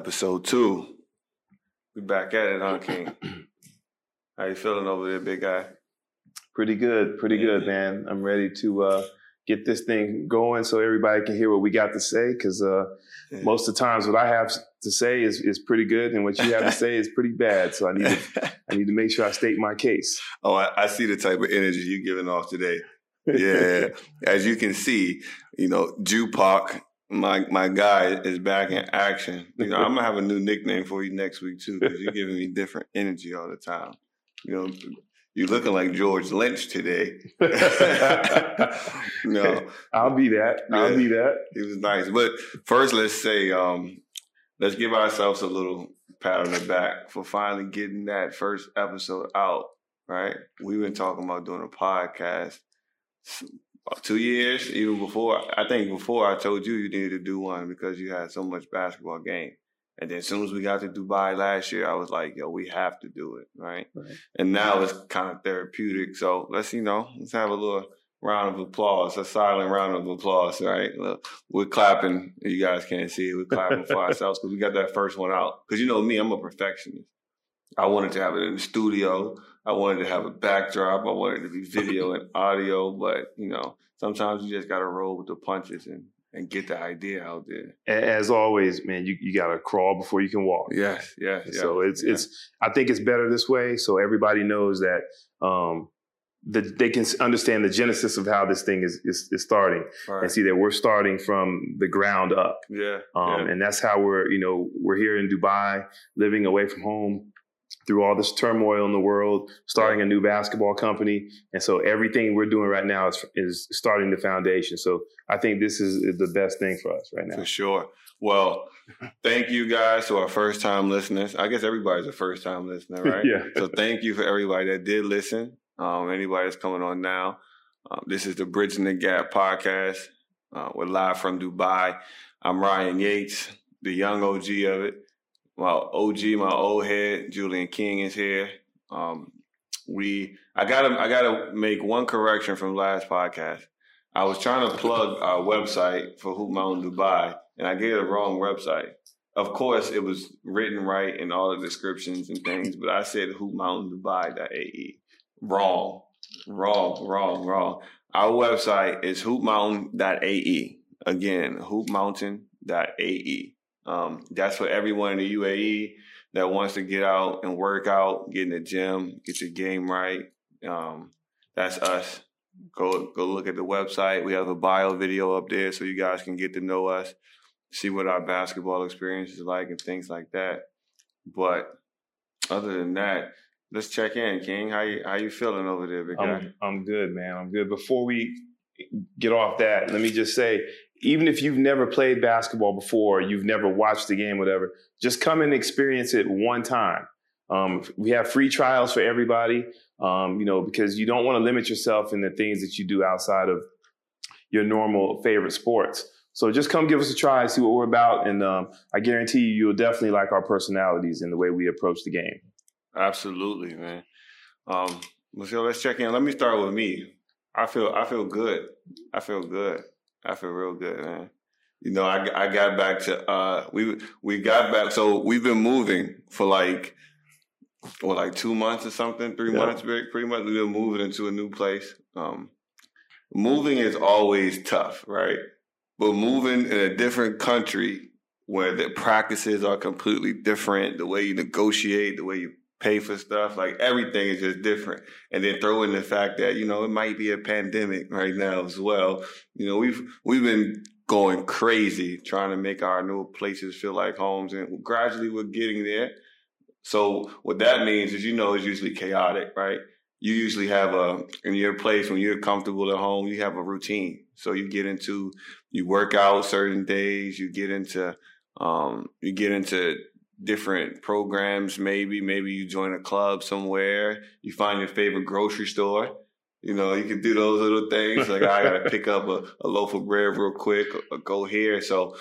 Episode two. We back at it, huh, King? How you feeling over there, big guy? Pretty good, pretty good, man. I'm ready to uh, get this thing going so everybody can hear what we got to say. Because uh, Yeah. most of the times, what I have to say is is pretty good, and what you have to say is pretty bad. So I need to, I need to make sure I state my case. oh, I, I see the type of energy you're giving off today. Yeah, as you can see, you know, Jupac, my my guy, is back in action. You know, I'm gonna have a new nickname for you next week too, because you're giving me different energy all the time. You know, you're looking like George Lynch today. no, I'll be that. I'll Yeah. be that. He was nice. But first, let's say, um, let's give ourselves a little pat on the back for finally getting that first episode out. Right? We've been talking about doing a podcast two years, even before. I think before I told you you needed to do one because you had so much basketball game. And then as soon as we got to Dubai last year, I was like, yo, we have to do it. Right. Right. And now it's kind of therapeutic. So let's, you know, let's have a little round of applause, a silent round of applause, right? Look, We're clapping. You guys can't see it. We're clapping for ourselves because we got that first one out. Because you know me, I'm a perfectionist. I wanted to have it in the studio. I wanted to have a backdrop. I wanted to be video and audio. But, you know, sometimes you just got to roll with the punches and, and get the idea out there. As always, man, you, you got to crawl before you can walk. Yes, yes. yes So it's yeah. it's I think it's better this way, so everybody knows that um, that they can understand the genesis of how this thing is is, is starting Right. and see that we're starting from the ground up, Yeah. um, yeah. and that's how we're you know we're here in Dubai, living away from home. Through all this turmoil in the world, starting a new basketball company, and so everything we're doing right now is, is starting the foundation. So I think this is the best thing for us right now. For sure. Well, thank you guys to our first time listeners. I guess everybody's a first time listener, right? yeah, So thank you for everybody that did listen. Um, anybody that's coming on now. Um, this is the Bridging the Gap podcast. Uh, we're live from Dubai. I'm Ryan Yates, the young OG of it. My OG, my old head, Julian King is here. Um, we, I gotta, I gotta make one correction from last podcast. I was trying to plug our website for Hoop Mountain Dubai, and I gave the wrong website. Of course, it was written right in all the descriptions and things, but I said hoopmountaindubai.ae. Wrong, wrong, wrong, wrong. Our website is hoopmountain.ae. Again, hoopmountain.ae. Um, that's for everyone in the UAE that wants to get out and work out, get in the gym, get your game right. Um, that's us. Go go look at the website. We have a bio video up there so you guys can get to know us, see what our basketball experience is like and things like that. But other than that, let's check in, King. How you how you feeling over there, big guy? I'm I'm good, man. I'm good. Before we get off that, let me just say, even if you've never played basketball before, you've never watched the game, whatever, just come and experience it one time. Um, we have free trials for everybody, um, you know, because you don't want to limit yourself in the things that you do outside of your normal favorite sports. So just come give us a try, see what we're about, and um, I guarantee you, you'll definitely like our personalities and the way we approach the game. Absolutely, man. Um, let's check in. Let me start with me. I feel I feel good. I feel good. I feel real good, man. You know, I I got back to uh we we got back. So we've been moving for like what like two months or something, three Yeah. months. Pretty much we've been moving into a new place. Um, moving is always tough, right? But moving in a different country where the practices are completely different, the way you negotiate, the way you pay for stuff, like everything is just different. And then throw in the fact that, you know, it might be a pandemic right now as well. You know, we've we've been going crazy trying to make our new places feel like homes and gradually we're getting there. So what that means is, you know, it's usually chaotic, right? You usually have a, in your place when you're comfortable at home, you have a routine. So you get into, you work out certain days, you get into, um, you get into different programs. Maybe, maybe you join a club somewhere. You find your favorite grocery store. You know, you can do those little things. Like I gotta pick up a, a loaf of bread real quick or, or go here. So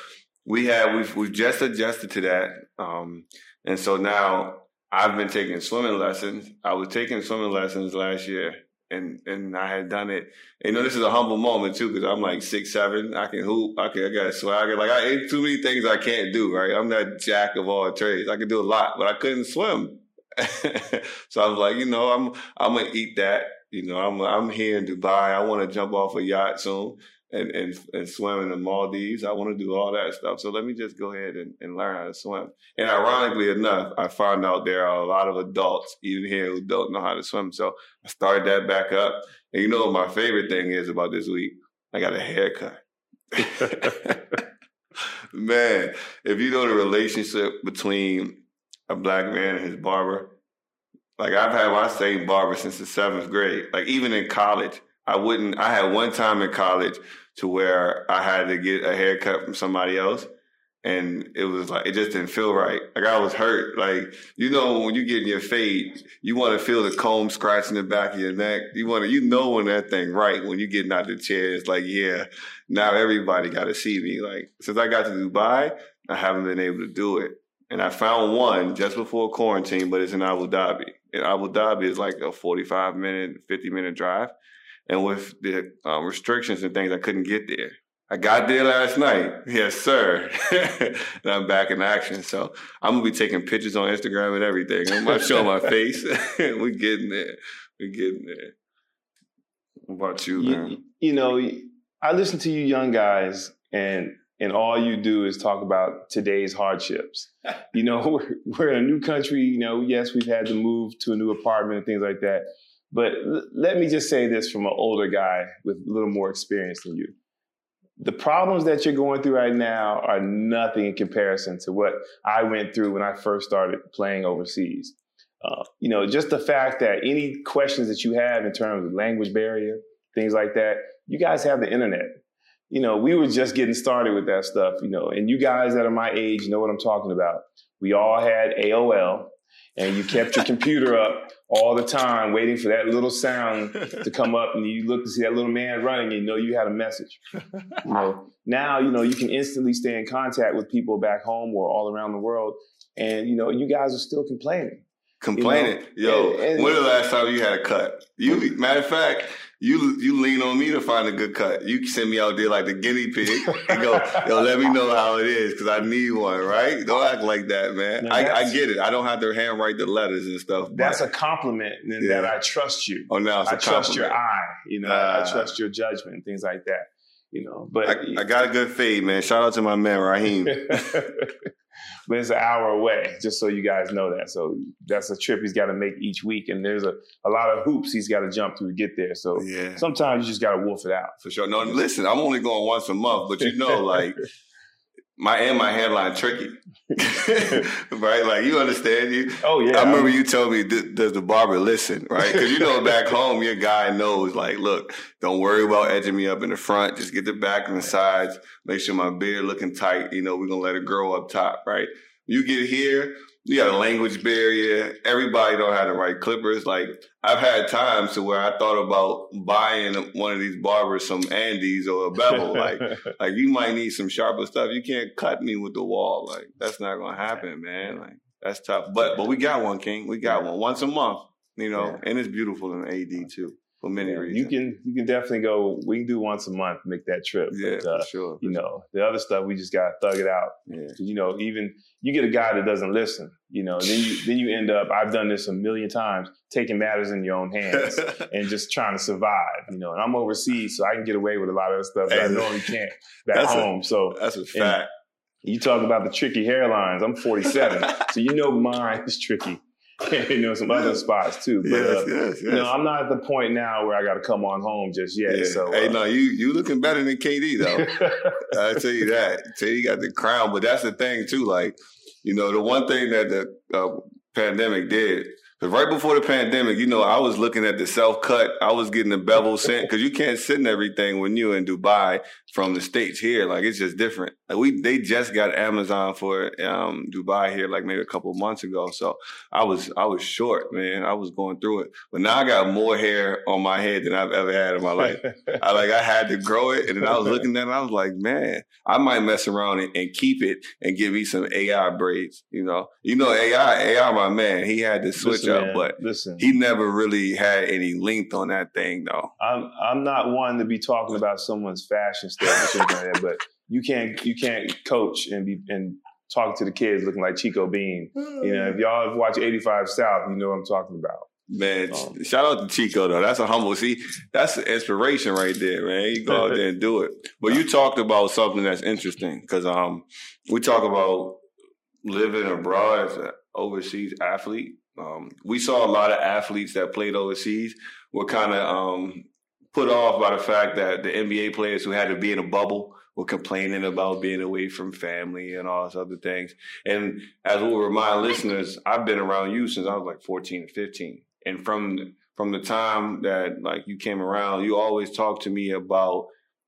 we have, we've, we've just adjusted to that. Um, and so now I've been taking swimming lessons. I was taking swimming lessons last year and and I had done it. And, you know, this is a humble moment too because I'm like six seven. I can hoop. I can. I got swagger. Like I ain't too many things I can't do. Right. I'm that jack of all trades. I can do a lot, but I couldn't swim. so I was like, you know, I'm I'm gonna eat that. You know, I'm I'm here in Dubai. I want to jump off a yacht soon and, and, and swim in the Maldives. I want to do all that stuff. So let me just go ahead and, and learn how to swim. And ironically enough, I found out there are a lot of adults even here who don't know how to swim. So I started that back up. And you know what my favorite thing is about this week? I got a haircut. man, if you know the relationship between a black man and his barber, like I've had my same barber since the seventh grade. Like even in college, I wouldn't. I had one time in college to where I had to get a haircut from somebody else. And it was like, it just didn't feel right. Like I was hurt. Like, you know, when you get in your fade, you want to feel the comb scratching the back of your neck. You want to, you know, when that thing right, when you getting out the chair, it's like, yeah, now everybody got to see me. Like, since I got to Dubai, I haven't been able to do it. And I found one just before quarantine, but it's in Abu Dhabi. And Abu Dhabi is like a 45 minute, 50 minute drive. And with the um, restrictions and things, I couldn't get there. I got there last night. Yes, sir. and I'm back in action. So I'm gonna be taking pictures on Instagram and everything. I'm not showing my face. We're getting there. We're getting there. What about you, man? You, you know, I listen to you young guys and and all you do is talk about today's hardships. You know, we're, we're in a new country. You know, yes, we've had to move to a new apartment and things like that. But l- let me just say this from an older guy with a little more experience than you. The problems that you're going through right now are nothing in comparison to what I went through when I first started playing overseas. Uh, you know, just the fact that any questions that you have in terms of language barrier, things like that, you guys have the internet. You know, we were just getting started with that stuff, you know, and you guys that are my age know what I'm talking about. We all had AOL, and you kept your computer up all the time waiting for that little sound to come up and you look to see that little man running and you know you had a message. You know, now, you know, you can instantly stay in contact with people back home or all around the world. And, you know, you guys are still complaining. Complaining. You know? Yo, and, and, when the last time you had a cut? You matter of fact, you you lean on me to find a good cut. You send me out there like the guinea pig and go, yo, let me know how it is because I need one, right? Don't act like that, man. I, I, get it. I don't have to handwrite the letters and stuff. That's a compliment yeah. that I trust you. Oh, now I trust your eye. You know, uh, I trust your judgment, things like that. You know, but I, I got a good fade, man. Shout out to my man Raheem. but it's an hour away, just so you guys know that. So that's a trip he's got to make each week, and there's a, a lot of hoops he's got to jump through to get there. So yeah. sometimes you just got to wolf it out. For sure. No, listen, I'm only going once a month, but you know, like my and my hairline tricky, right? Like you understand you. Oh yeah. I remember you told me, does the barber listen? Right? Because you know back home, your guy knows. Like, look, don't worry about edging me up in the front. Just get the back and the sides. Make sure my beard looking tight. You know, we're gonna let it grow up top, right? You get here, you got a language barrier. Everybody don't have the right clippers. Like I've had times to where I thought about buying one of these barbers some Andis or a bevel. like, like you might need some sharper stuff. You can't cut me with the Wahl. Like that's not gonna happen, man. Like that's tough. But but we got one, King. We got one once a month. You know, and it's beautiful in AD too for many yeah, reasons. You can you can definitely go. We can do once a month, make that trip. Yeah, but, uh, sure. You know, the other stuff we just got to thug it out. Yeah. You know, even you get a guy that doesn't listen. You know, then you then you end up. I've done this a million times, taking matters in your own hands and just trying to survive. You know, and I'm overseas, so I can get away with a lot of stuff that I normally can't back home. A, so that's a fact. You talk about the tricky hairlines. I'm 47, so you know mine is tricky. you know, some other spots too. But yes, uh, yes, yes. you know, I'm not at the point now where I got to come on home just yet. Yeah. So, hey, uh, no, you you looking better than KD though. I tell you that. Tell you got the crown, but that's the thing too. Like, you know, the one thing that the uh, pandemic did. Because right before the pandemic, you know, I was looking at the self cut. I was getting the bevel sent because you can't send everything when you're in Dubai from the states here. Like it's just different. Like we they just got Amazon for um, Dubai here like maybe a couple months ago. So I was I was short, man. I was going through it, but now I got more hair on my head than I've ever had in my life. I like I had to grow it, and then I was looking at it. I was like, man, I might mess around and, and keep it and give me some AI braids. You know, you know AI AI my man. He had to switch Listen, up, man, but listen, he never really had any length on that thing though. I'm I'm not one to be talking about someone's fashion statement, or anything like that, but you can't you can't coach and be and talk to the kids looking like Chico Bean. You know, if y'all have watched 85 South, you know what I'm talking about. Man, Um, shout out to Chico though. That's a humble. See, that's the inspiration right there, man. You go out there and do it. But you talked about something that's interesting because um, we talk about living abroad as an overseas athlete. Um, we saw a lot of athletes that played overseas were kind of um, put off by the fact that the NBA players who had to be in a bubble were complaining about being away from family and all those other things. And as we'll remind listeners, I've been around you since I was like 14 or 15. And from from the time that like you came around, you always talked to me about,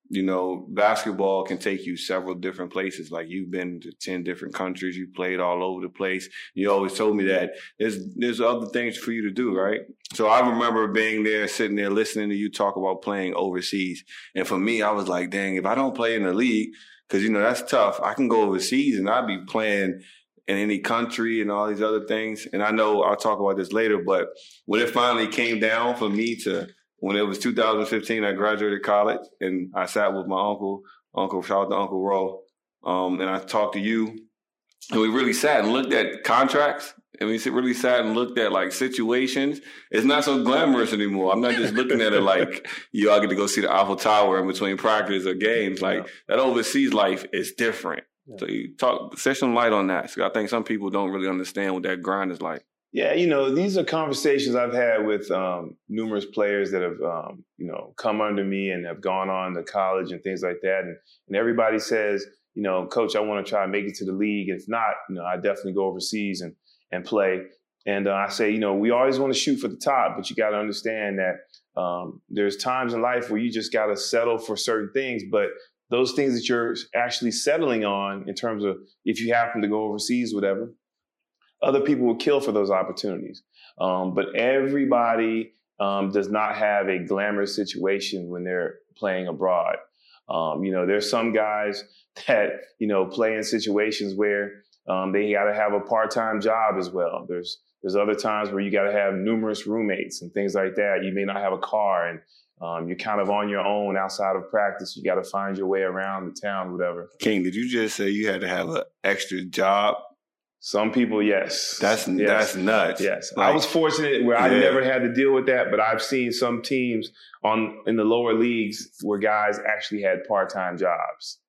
you know, basketball can take you several different places. Like you've been to 10 different countries, you played all over the place. You always told me that there's there's other things for you to do, right? So I remember being there, sitting there listening to you talk about playing overseas. And for me, I was like, dang, if I don't play in the league, because you know that's tough. I can go overseas and I'd be playing in any country and all these other things. And I know I'll talk about this later, but when it finally came down for me to when it was 2015, I graduated college and I sat with my uncle, Uncle shout out to Uncle Ro, um, and I talked to you, and we really sat and looked at contracts. And we really sat and looked at like situations. It's not so glamorous anymore. I'm not just looking at it like you all get to go see the Eiffel Tower in between practice or games. Like that overseas life is different. Yeah. So you talk, shed some light on that. So I think some people don't really understand what that grind is like. Yeah, you know, these are conversations I've had with um, numerous players that have, um, you know, come under me and have gone on to college and things like that. And, and everybody says, you know, coach, I want to try and make it to the league. If not, you know, I definitely go overseas and, and play. And uh, I say, you know, we always want to shoot for the top, but you got to understand that um, there's times in life where you just got to settle for certain things. But those things that you're actually settling on in terms of if you happen to go overseas, whatever, other people will kill for those opportunities. Um, but everybody um, does not have a glamorous situation when they're playing abroad. Um, you know, there's some guys that you know play in situations where um, they got to have a part-time job as well. There's there's other times where you got to have numerous roommates and things like that. You may not have a car and um, you're kind of on your own outside of practice. You got to find your way around the town, whatever. King, did you just say you had to have an extra job? Some people, yes. That's yes. that's nuts. Yes, Like, I was fortunate where I Yeah. never had to deal with that, but I've seen some teams on in the lower leagues where guys actually had part time jobs,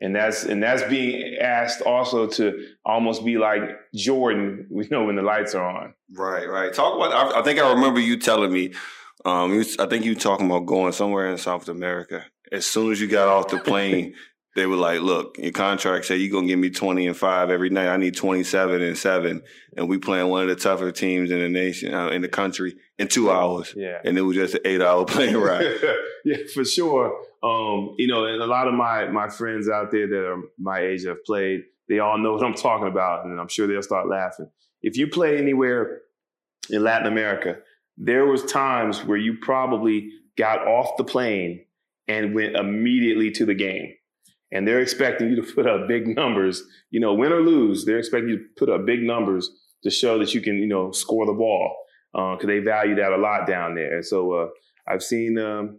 and that's and that's being asked also to almost be like Jordan, you know, when the lights are on. Right, right. Talk about. I, I think I remember you telling me. Um, you, I think you talking about going somewhere in South America. As soon as you got off the plane, they were like, "Look, your contract say you're gonna give me 20 and five every night. I need 27 and seven, and we playing one of the tougher teams in the nation, uh, in the country, in two hours. Yeah. And it was just an eight hour plane ride. yeah, for sure. Um, you know, and a lot of my my friends out there that are my age that have played, they all know what I'm talking about, and I'm sure they'll start laughing. If you play anywhere in Latin America, there was times where you probably got off the plane and went immediately to the game. And they're expecting you to put up big numbers, you know, win or lose. They're expecting you to put up big numbers to show that you can, you know, score the ball because they value that a lot down there. And so uh, I've seen, um,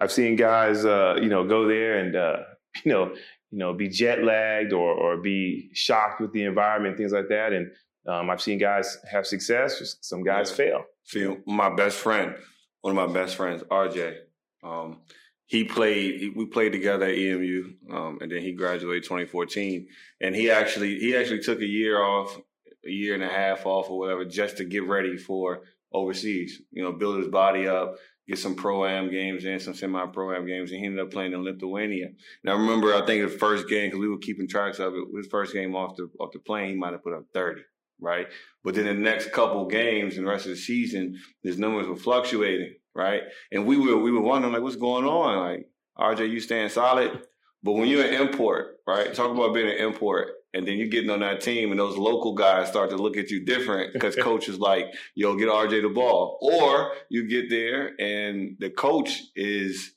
I've seen guys, uh, you know, go there and uh, you know, you know, be jet lagged or or be shocked with the environment, things like that. And um, I've seen guys have success. Some guys Yeah. fail. See, my best friend, one of my best friends, RJ, um, he played. We played together at EMU, um, and then he graduated 2014. And he actually he actually took a year off, a year and a half off or whatever, just to get ready for overseas. You know, build his body up, get some pro am games in, some semi pro am games, and he ended up playing in Lithuania. And I remember, I think the first game because we were keeping tracks of it. His first game off the off the plane, he might have put up 30 right? But then the next couple games and the rest of the season, his numbers were fluctuating, right? And we were we were wondering like, what's going on? Like, RJ, you staying solid. But when you're an import, right? Talk about being an import, and then you're getting on that team, and those local guys start to look at you different because coach is like, "Yo, get RJ the ball," or you get there and the coach is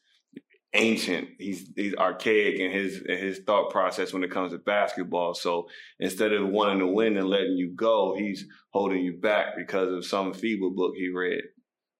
ancient. He's he's archaic in his in his thought process when it comes to basketball. So instead of wanting to win and letting you go, he's holding you back because of some FIBA book he read.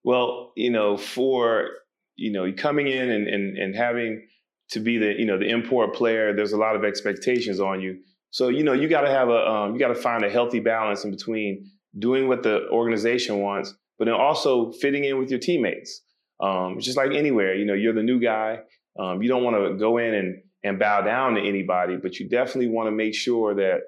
Well, you know, for you know, coming in and and, and having to be the you know the import player, there's a lot of expectations on you. So you know, you got to have a um, you got to find a healthy balance in between doing what the organization wants, but then also fitting in with your teammates. Um, just like anywhere, you know, you're the new guy. Um, you don't want to go in and and bow down to anybody, but you definitely want to make sure that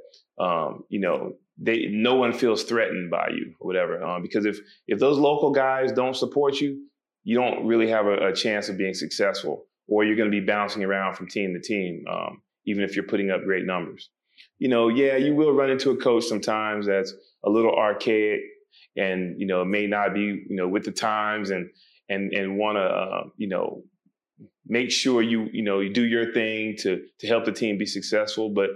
um, you know they no one feels threatened by you or whatever. Um, because if if those local guys don't support you, you don't really have a, a chance of being successful, or you're going to be bouncing around from team to team, um, even if you're putting up great numbers. You know, yeah, you will run into a coach sometimes that's a little archaic, and you know, may not be you know with the times and and and want to uh, you know make sure you you know you do your thing to to help the team be successful but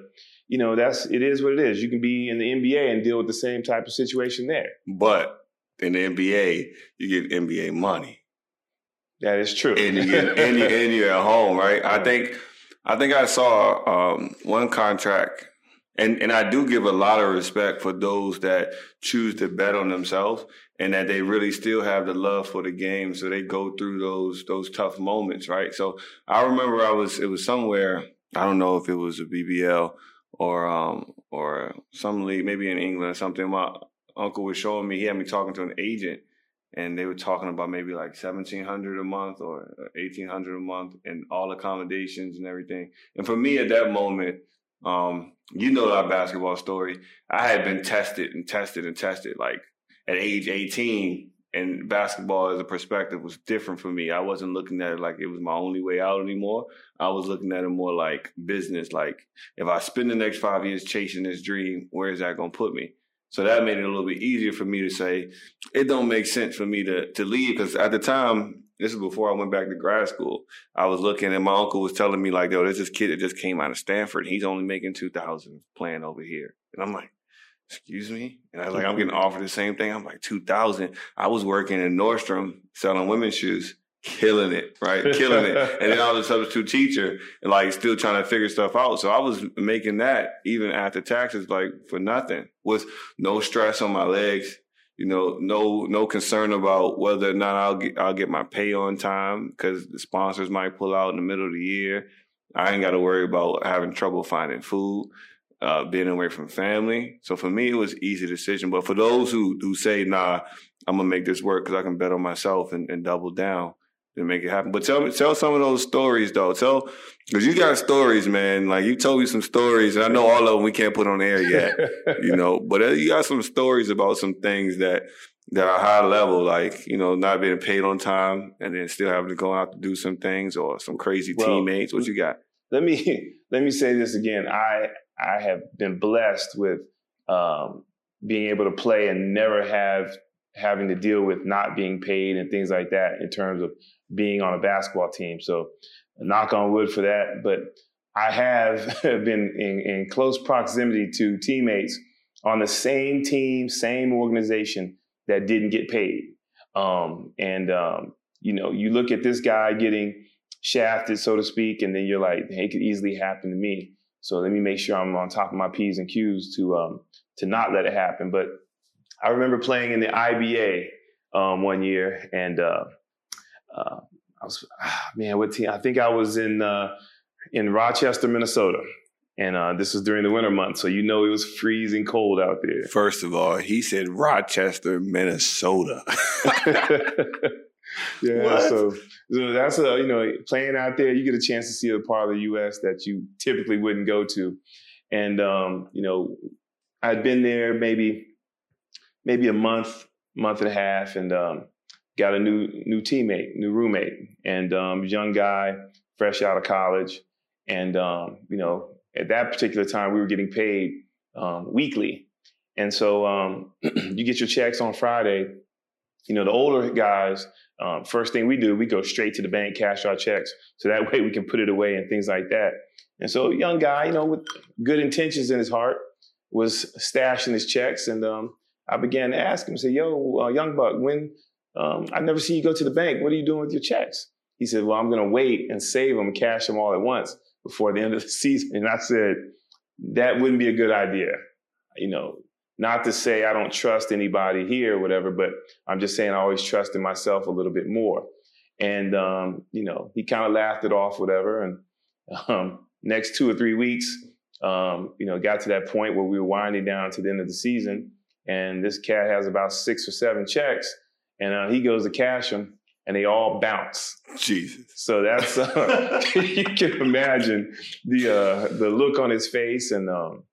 you know that's it is what it is. You can be in the nba and deal with the same type of situation there. But in the nba you get nba money. That is true. And you get and, you, and you're at home right? I think i think i saw um, one contract and and I do give a lot of respect for those that choose to bet on themselves and that they really still have the love for the game. So they go through those those tough moments, right? So I remember I was it was somewhere, I don't know if it was a BBL or um or some league, maybe in England or something. My uncle was showing me, he had me talking to an agent and they were talking about maybe like seventeen hundred a month or eighteen hundred a month and all accommodations and everything. And for me at that moment, um, you know our basketball story. I had been tested and tested and tested. Like at age 18, and basketball as a perspective was different for me. I wasn't looking at it like it was my only way out anymore. I was looking at it more like business. Like if I spend the next five years chasing this dream, where is that going to put me? So that made it a little bit easier for me to say it don't make sense for me to to leave because at the time this is before I went back to grad school. I was looking and my uncle was telling me like, yo, there's this kid that just came out of Stanford. He's only making 2000 playing over here. And I'm like, excuse me? And I was like, mm-hmm. I'm getting offered the same thing. I'm like, 2000. I was working in Nordstrom selling women's shoes, killing it, right? Killing it. And then I was a substitute teacher and like still trying to figure stuff out. So I was making that even after taxes, like for nothing with no stress on my legs you know, no no concern about whether or not I'll get I'll get my pay on time because the sponsors might pull out in the middle of the year. I ain't got to worry about having trouble finding food, uh, being away from family. So for me, it was easy decision. But for those who who say, "Nah, I'm gonna make this work because I can bet on myself and, and double down," to make it happen. But tell me, tell some of those stories though. Tell because you got stories, man. Like you told me some stories, and I know all of them we can't put on air yet, you know. But uh, you got some stories about some things that that are high level, like you know, not being paid on time, and then still having to go out to do some things, or some crazy well, teammates. What you got? Let me let me say this again. I I have been blessed with um, being able to play and never have having to deal with not being paid and things like that in terms of being on a basketball team. So knock on wood for that. But I have been in, in close proximity to teammates on the same team, same organization that didn't get paid. Um, and, um, you know, you look at this guy getting shafted, so to speak, and then you're like, hey, it could easily happen to me. So let me make sure I'm on top of my P's and Q's to, um, to not let it happen. But I remember playing in the IBA um, one year, and uh, uh, I was ah, man, what team? I think I was in uh, in Rochester, Minnesota. And uh, this was during the winter months, so you know it was freezing cold out there. First of all, he said Rochester, Minnesota. yeah, so, so, that's a you know playing out there, you get a chance to see a part of the U.S. that you typically wouldn't go to, and um, you know I'd been there maybe maybe a month, month and a half, and um, got a new new teammate, new roommate, and um, young guy, fresh out of college, and um, you know at that particular time we were getting paid um, weekly, and so um, you get your checks on Friday, you know, the older guys, um, first thing we do, we go straight to the bank, cash our checks, so that way we can put it away and things like that. And so, young guy, you know, with good intentions in his heart, was stashing his checks, and um, I began to ask him, say, "Yo, uh, young buck, when um, I never see you go to the bank, what are you doing with your checks?" He said, "Well, I'm going to wait and save them, cash them all at once before the end of the season." And I said, "That wouldn't be a good idea." You know, not to say I don't trust anybody here or whatever, but I'm just saying I always trust in myself a little bit more. And um, you know, he kind of laughed it off, whatever. And um, next two or three weeks, um, you know, got to that point where we were winding down to the end of the season, and this cat has about six or seven checks, and uh, he goes to cash them, and they all bounce. Jesus. So that's uh, you can imagine the uh, the look on his face and um,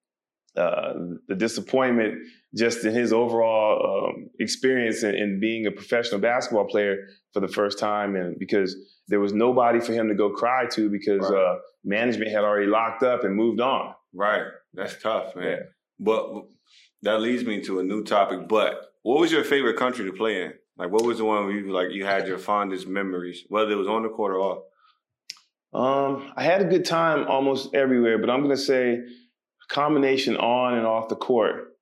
uh, the disappointment just in his overall um, experience in, in, being a professional basketball player for the first time, and because there was nobody for him to go cry to because right. uh, management had already locked up and moved on. Right, that's tough, man. Yeah. But that leads me to a new topic. But what was your favorite country to play in? Like, what was the one where you like you had your fondest memories, whether it was on the court or off? Um, I had a good time almost everywhere, but I'm gonna say combination on and off the court.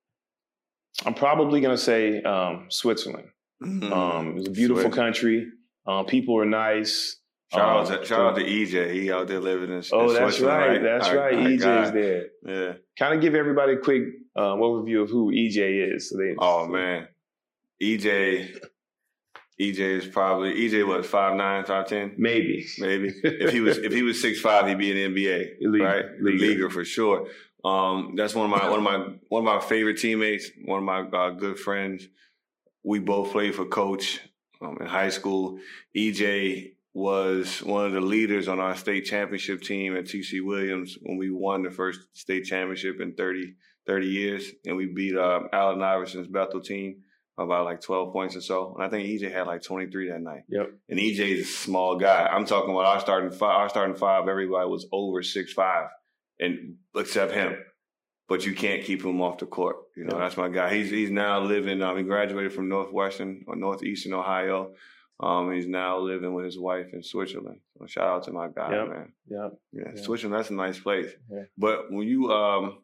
I'm probably going to say um, Switzerland. Mm-hmm. Um, it's a beautiful country. Um, people are nice. Shout, out, to, um, shout out to EJ. He out there living in. Switzerland. Oh, in that's right. right. That's our, right. EJ's there. Yeah. Kind of give everybody a quick um, overview of who EJ is. So they, oh man, EJ. EJ is probably EJ was five nine, five ten, maybe, maybe. if he was if he was six five, he'd be in the NBA, League, right? Leaguer. Leaguer for sure. Um, that's one of my one of my one of my favorite teammates. One of my uh, good friends. We both played for Coach um, in high school. EJ was one of the leaders on our state championship team at TC Williams when we won the first state championship in 30, 30 years, and we beat uh, Allen Iverson's Bethel team about like 12 points or so. And I think EJ had like 23 that night. Yep. And EJ is a small guy. I'm talking about our starting five, our starting five, everybody was over six five and except him. But you can't keep him off the court. You know, yeah. that's my guy. He's he's now living. Um, he graduated from Northwestern or Northeastern Ohio. Um, he's now living with his wife in Switzerland. So shout out to my guy, yep. man. Yeah. yeah, Switzerland. That's a nice place. Yeah. But when you um,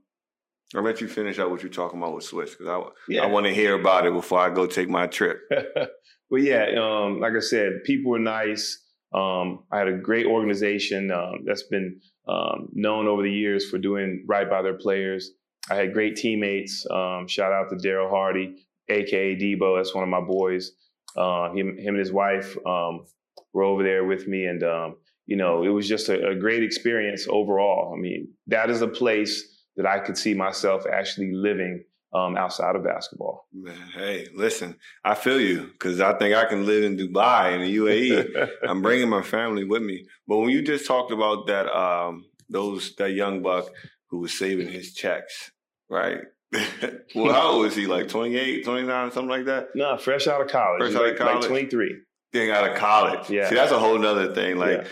I'll let you finish out what you're talking about with Swiss because I yeah. I want to hear about it before I go take my trip. well, yeah, um, like I said, people are nice. Um, I had a great organization um, that's been um, known over the years for doing right by their players. I had great teammates. Um, shout out to Daryl Hardy, aka Debo. That's one of my boys. Uh, him, him and his wife um, were over there with me, and um, you know, it was just a, a, great experience overall. I mean, that is a place that I could see myself actually living um, outside of basketball. Man, hey, listen, I feel you because I think I can live in Dubai in the UAE. I'm bringing my family with me. But when you just talked about that, um, those that young buck who was saving his checks, right? well, how old was he? Like 28, 29, something like that? No, fresh out of college. Fresh out like, of college. Like 23. Getting out of college. Yeah. See, that's a whole nother thing. Like, yeah.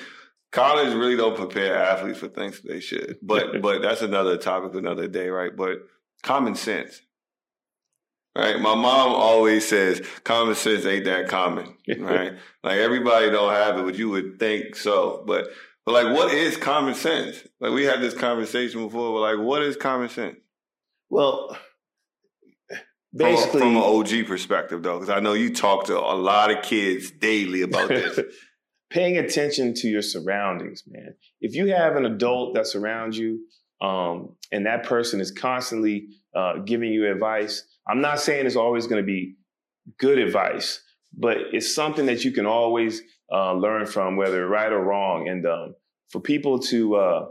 college really don't prepare athletes for things they should. But but that's another topic another day, right? But common sense. Right. My mom always says common sense ain't that common. Right. like everybody don't have it, but you would think so. But but like what is common sense? Like we had this conversation before, but like what is common sense? Well basically from, a, from an OG perspective though, because I know you talk to a lot of kids daily about this. Paying attention to your surroundings, man. If you have an adult that surrounds you, um, and that person is constantly uh, giving you advice, I'm not saying it's always going to be good advice, but it's something that you can always uh, learn from, whether right or wrong. And um, for people to uh,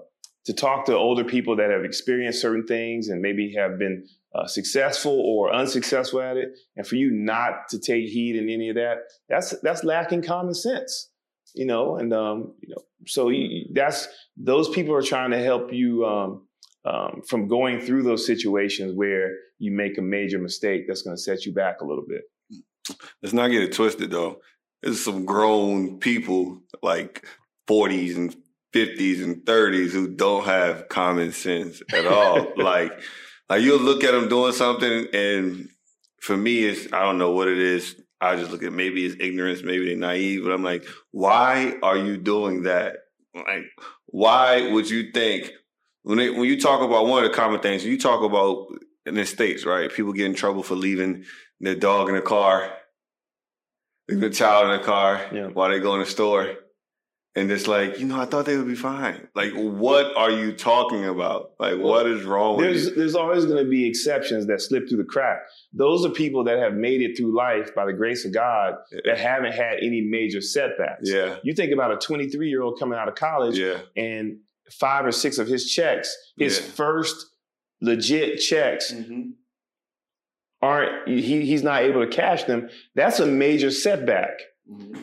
to talk to older people that have experienced certain things and maybe have been uh, successful or unsuccessful at it, and for you not to take heed in any of that, that's that's lacking common sense, you know. And um, you know, so that's those people are trying to help you um, um, from going through those situations where you make a major mistake that's going to set you back a little bit. Let's not get it twisted though. There's some grown people like 40s and 50s and 30s who don't have common sense at all. like, like you'll look at them doing something, and for me, it's I don't know what it is. I just look at maybe it's ignorance, maybe they're naive, but I'm like, why are you doing that? Like, why would you think when they, when you talk about one of the common things you talk about in the states, right? People get in trouble for leaving their dog in the car, leaving a child in the car Yeah. while they go in the store. And it's like, you know, I thought they would be fine. Like, what are you talking about? Like, what is wrong with There's you? there's always going to be exceptions that slip through the crack. Those are people that have made it through life by the grace of God that haven't had any major setbacks. Yeah, You think about a 23 year old coming out of college yeah, and five or six of his checks, his Yeah. first legit checks mm-hmm. aren't he, he's not able to cash them. That's a major setback.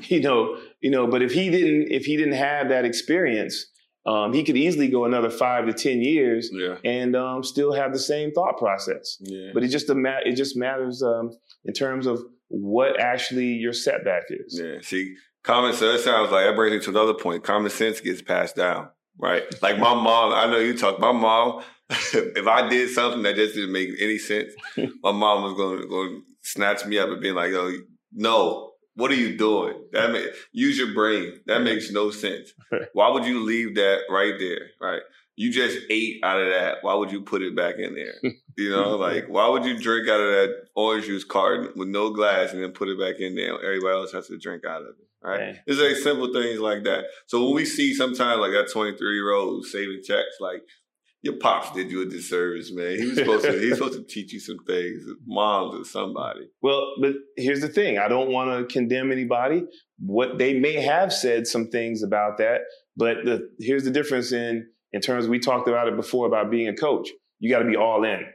you know, you know. But if he didn't, if he didn't have that experience, um, he could easily go another five to ten years yeah, and um, still have the same thought process. yeah. But it just it just matters um, in terms of what actually your setback is. Yeah. See, common sense it sounds like that brings me to another point. Common sense gets passed down, right? Like my mom, I know you talk. My mom, if I did something that just didn't make any sense, my mom was going to snatch me up and be like, "Oh, no." What are you doing? That may, use your brain. That makes no sense. Why would you leave that right there? Right? You just ate out of that. Why would you put it back in there? You know, like why would you drink out of that orange juice carton with no glass and then put it back in there? Everybody else has to drink out of it, right? Right. It's like simple things like that. So when we see sometimes like that twenty three year old saving checks, like your pops did you a disservice, man. He was supposed to. He's supposed to teach you some things, moms or somebody. Well, but here's the thing: I don't want to condemn anybody. What they may have said some things about that, but the, here's the difference in in terms we talked about it before about being a coach. You got to be all in.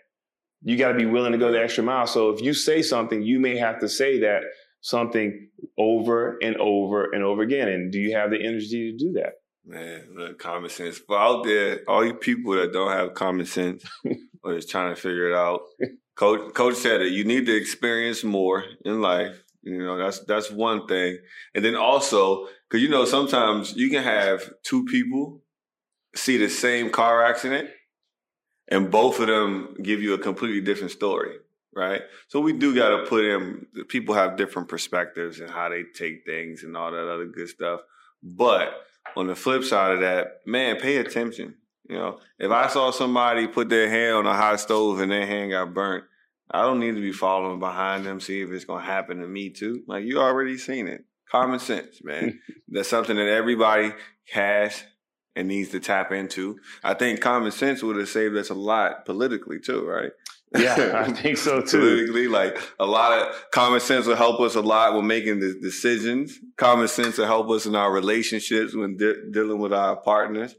You got to be willing to go the extra mile. So if you say something, you may have to say that something over and over and over again. And do you have the energy to do that? Man, look, common sense. But out there, all you people that don't have common sense or is trying to figure it out, coach, coach said it. You need to experience more in life. You know, that's that's one thing. And then also, because you know, sometimes you can have two people see the same car accident, and both of them give you a completely different story, right? So we do got to put in. People have different perspectives and how they take things and all that other good stuff, but on the flip side of that, man, pay attention. You know, if I saw somebody put their hand on a hot stove and their hand got burnt, I don't need to be following behind them, see if it's gonna happen to me too. Like you already seen it. Common sense, man. That's something that everybody has and needs to tap into. I think common sense would have saved us a lot politically too, right? Yeah, I think so too. politically. Like a lot of common sense will help us a lot with making the decisions. Common sense will help us in our relationships when de- dealing with our partners.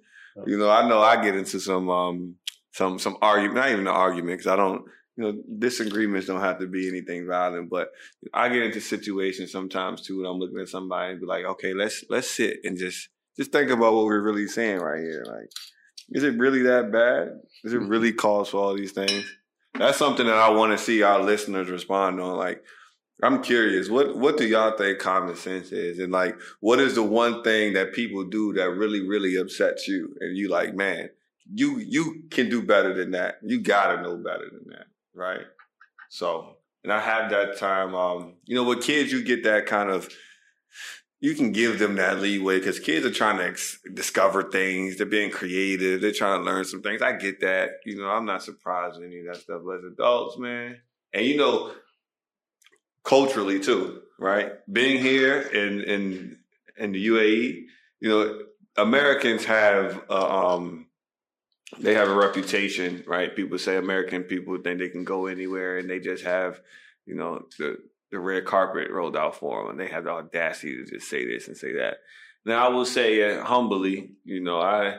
You know, I know I get into some um some some argument, not even an argument, because I don't. You know, disagreements don't have to be anything violent, but I get into situations sometimes too when I'm looking at somebody and be like, okay, let's let's sit and just just think about what we're really saying right here. Like, is it really that bad? Does it really cause for all these things? That's something that I want to see our listeners respond on. Like, I'm curious, what what do y'all think common sense is, and like, what is the one thing that people do that really really upsets you, and you like, man, you you can do better than that. You gotta know better than that, right? So, and I have that time. Um, you know, with kids, you get that kind of. You can give them that leeway because kids are trying to ex- discover things. They're being creative. They're trying to learn some things. I get that. You know, I'm not surprised any of that stuff. But as adults, man, and you know, culturally too, right? Being here in in in the UAE, you know, Americans have uh, um they have a reputation, right? People say American people think they can go anywhere and they just have, you know, the the red carpet rolled out for them and they had the audacity to just say this and say that. Now I will say uh, humbly, you know, I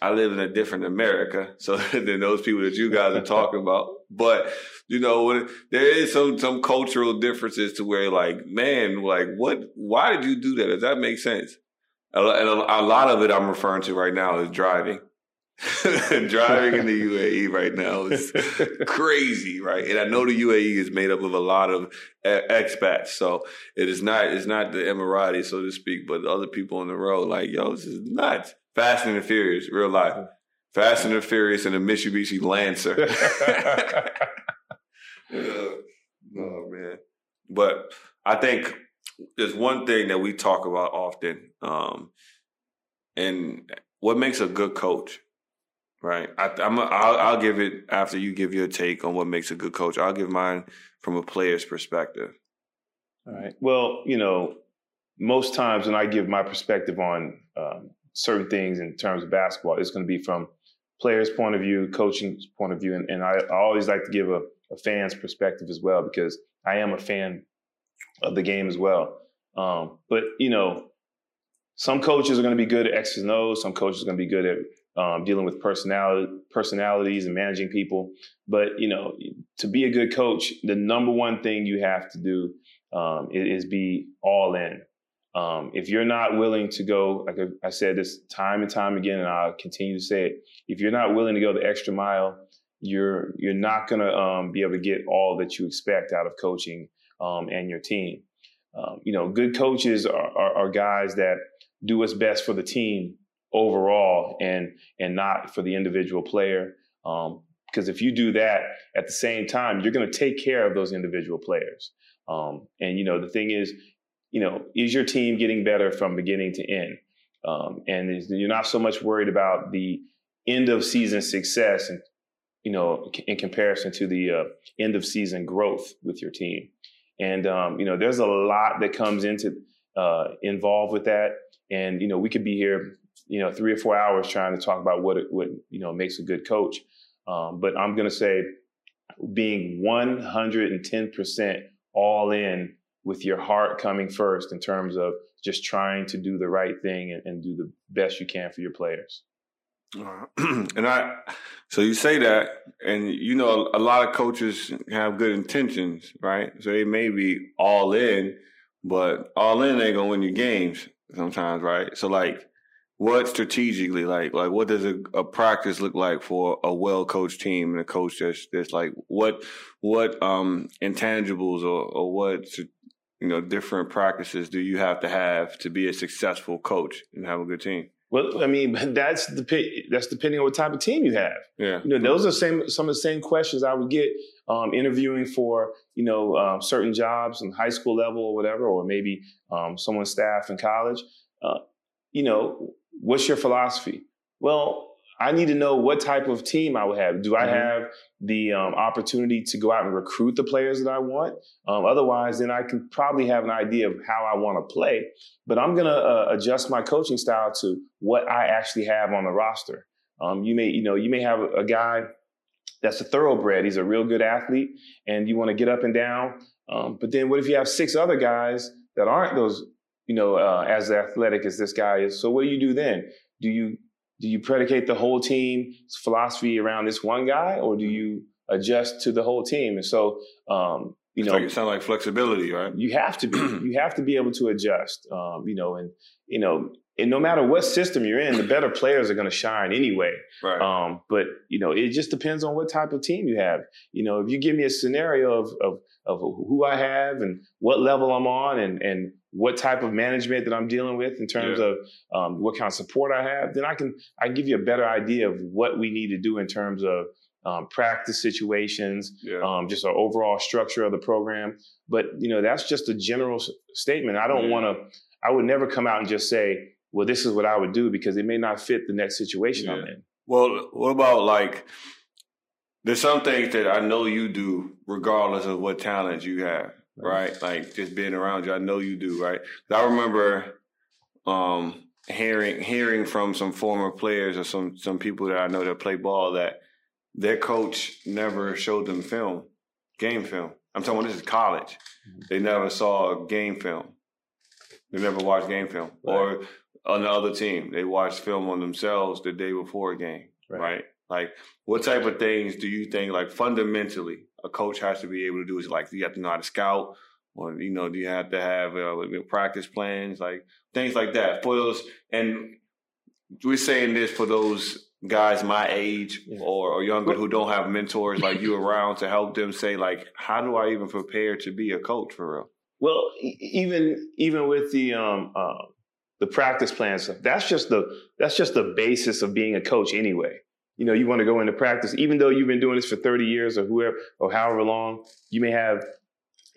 I live in a different America, so than those people that you guys are talking about. But you know, there is some some cultural differences to where, like, man, like, what? Why did you do that? Does that make sense? And a, a lot of it I'm referring to right now is driving. driving in the UAE right now is crazy, right? And I know the UAE is made up of a lot of expats, so it is not it's not the Emirati, so to speak, but the other people on the road. Like, yo, this is nuts. Fast and the Furious, real life. Fast and the Furious and a Mitsubishi Lancer. Oh man. But I think there's one thing that we talk about often, um, and what makes a good coach, right? I, am a, I'll, I'll give it after you give your take on what makes a good coach. I'll give mine from a player's perspective. All right. Well, you know, most times when I give my perspective on um, certain things in terms of basketball, it's going to be from players' point of view, coaching's point of view, and, and I, I, always like to give a, a, fan's perspective as well because I am a fan of the game as well. Um, but you know, some coaches are going to be good at X's and O's. Some coaches are going to be good at um, dealing with personality, personalities and managing people. But you know, to be a good coach, the number one thing you have to do um, is, be all in. Um, if you're not willing to go, like I said this time and time again, and I'll continue to say it, if you're not willing to go the extra mile, you're you're not going to um, be able to get all that you expect out of coaching um, and your team. Um, you know, good coaches are, are, are guys that do what's best for the team overall and and not for the individual player. Um, because if you do that at the same time, you're going to take care of those individual players. Um, and you know, the thing is, you know, is your team getting better from beginning to end? Um, and you're not so much worried about the end of season success, and you know, in comparison to the uh, end of season growth with your team. And um, you know, there's a lot that comes into uh, involved with that. And you know, we could be here, you know, three or four hours trying to talk about what it, what you know makes a good coach. Um, but I'm going to say being 110 percent all in with your heart coming first in terms of just trying to do the right thing and, and do the best you can for your players. Uh, and I, so you say that, and you know, a lot of coaches have good intentions, right? So they may be all in, but all in ain't gonna win you games sometimes, right? So like, what strategically, like, like what does a, a practice look like for a well coached team and a coach that's, that's like, what, what, um, intangibles or, or what, you know, different practices do you have to have to be a successful coach and have a good team? Well, I mean, that's the that's depending on what type of team you have. Yeah, you know, those are same some of the same questions I would get um, interviewing for you know um, certain jobs in high school level or whatever, or maybe um, someone's staff in college. Uh, you know, what's your philosophy? Well, I need to know what type of team I would have. Do I mm-hmm. have the um, opportunity to go out and recruit the players that I want? Um, otherwise, then I can probably have an idea of how I want to play. But I'm going to uh, adjust my coaching style to what I actually have on the roster. Um, you may, you know, you may have a, a, guy that's a thoroughbred. He's a real good athlete, and you want to get up and down. Um, but then, what if you have six other guys that aren't those, you know, uh, as athletic as this guy is? So, what do you do then? Do you do you predicate the whole team's philosophy around this one guy, or do you adjust to the whole team? And so, um, you know, like, it sounds like flexibility, right? You have to be. you have to be able to adjust. Um, you know, and you know, and no matter what system you're in, the better players are going to shine anyway. Right. Um, but you know, it just depends on what type of team you have. You know, if you give me a scenario of of of who I have and what level I'm on and and what type of management that I'm dealing with in terms yeah. of um, what kind of support I have, then I can I can give you a better idea of what we need to do in terms of um, practice situations, yeah. um, just our overall structure of the program. But you know, that's just a general s- statement. I don't yeah. want to. I would never come out and just say, "Well, this is what I would do," because it may not fit the next situation I'm in. Well, what about like? There's some things that I know you do, regardless of what talent you have right? Like just being around you, I know you do, right? I remember um, hearing hearing from some former players or some some people that I know that play ball that their coach never showed them film, game film. I'm talking about this is college. Mm-hmm. They never saw game film. They never watched game film. Right. Or on the other team, they watched film on themselves the day before a game, right. right? Like, what type of things do you think, like fundamentally, a coach has to be able to do is like you have to know how to scout, or you know, do you have to have uh, practice plans, like things like that for those. And we're saying this for those guys my age yeah. or, or younger who don't have mentors like you around to help them say like, how do I even prepare to be a coach for real? Well, even even with the um, uh, the practice plan stuff, that's just the that's just the basis of being a coach anyway you know, you want to go into practice, even though you've been doing this for 30 years or whoever or however long, you may have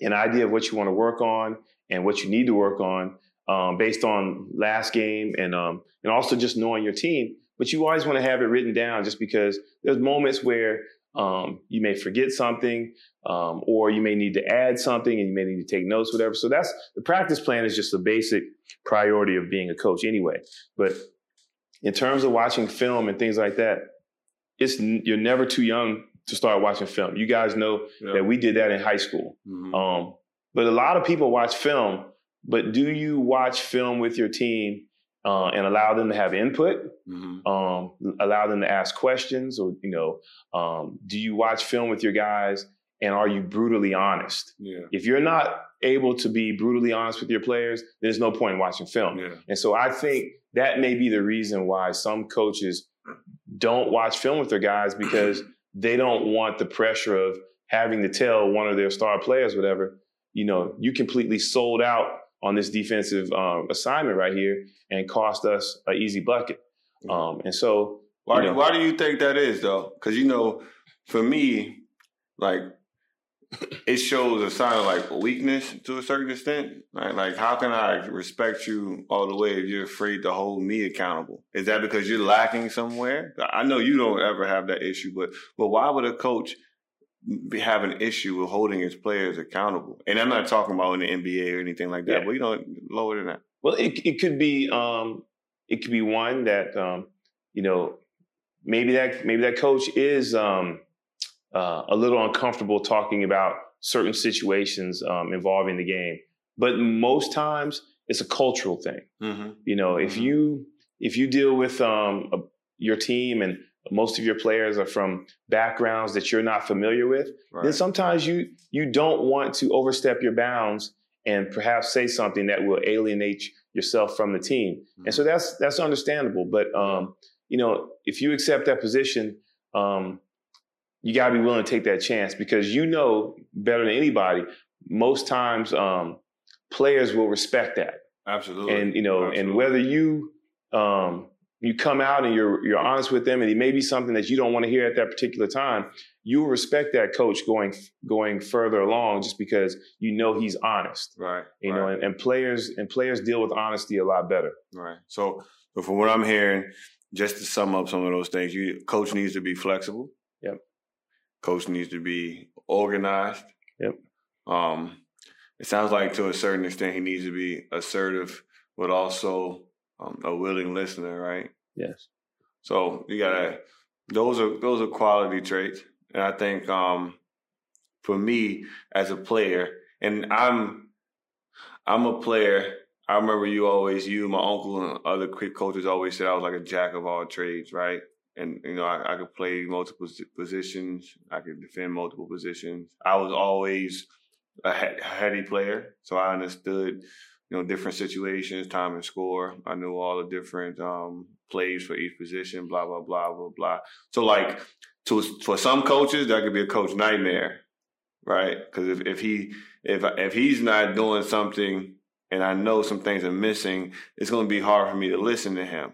an idea of what you want to work on and what you need to work on um, based on last game and um, and also just knowing your team. But you always want to have it written down just because there's moments where um, you may forget something um, or you may need to add something and you may need to take notes, whatever. So that's the practice plan is just a basic priority of being a coach anyway. But in terms of watching film and things like that, it's you're never too young to start watching film. You guys know yeah. that we did that in high school. Mm-hmm. Um, but a lot of people watch film, but do you watch film with your team uh, and allow them to have input, mm-hmm. um, allow them to ask questions, or you know, um, do you watch film with your guys and are you brutally honest? Yeah. If you're not able to be brutally honest with your players, there's no point in watching film. Yeah. And so I think that may be the reason why some coaches don't watch film with their guys because they don't want the pressure of having to tell one of their star players, whatever, you know, you completely sold out on this defensive um, assignment right here and cost us an easy bucket. Um, and so, why, you know, why do you think that is though? Because you know, for me, like it shows a sign of like weakness to a certain extent. Right? Like, how can I respect you all the way if you're afraid to hold me accountable? Is that because you're lacking somewhere? I know you don't ever have that issue, but but why would a coach have an issue with holding his players accountable? And I'm not talking about in the NBA or anything like that, yeah. but you know, lower than that. Well, it it could be um, it could be one that um, you know maybe that maybe that coach is um, uh, a little uncomfortable talking about certain situations um, involving the game. But most times it's a cultural thing. Mm-hmm. You know, if mm-hmm. you if you deal with um, a, your team and most of your players are from backgrounds that you're not familiar with, right. then sometimes you you don't want to overstep your bounds and perhaps say something that will alienate yourself from the team. Mm-hmm. And so mm-hmm. that's that's understandable. But um, you know, if you accept that position, um, you got to be willing to take that chance because you know better than anybody. Most times, um, players will respect that. Absolutely. And you know, Absolutely. and whether you um, you come out and you're you're honest with them, and it may be something that you don't want to hear at that particular time, you will respect that coach going going further along just because you know he's honest. Right. You right. know, and, and players and players deal with honesty a lot better. Right. So, so from what I'm hearing, just to sum up some of those things, you coach needs to be flexible. Yep. Coach needs to be organized. Yep. Um, it sounds like to a certain extent he needs to be assertive, but also um, a willing listener, right? Yes. So you gotta those are those are quality traits, and I think um, for me as a player, and I'm I'm a player. I remember you always, you, my uncle, and other quick coaches always said I was like a jack of all trades, right? And you know I, I, could play multiple positions. I could defend multiple positions. I was always a heady player, so I understood you know different situations, time and score. I knew all the different um, plays for each position. Blah blah blah blah blah. So like to for some coaches that could be a coach nightmare, right? Because if, if he if if he's not doing something and I know some things are missing, it's going to be hard for me to listen to him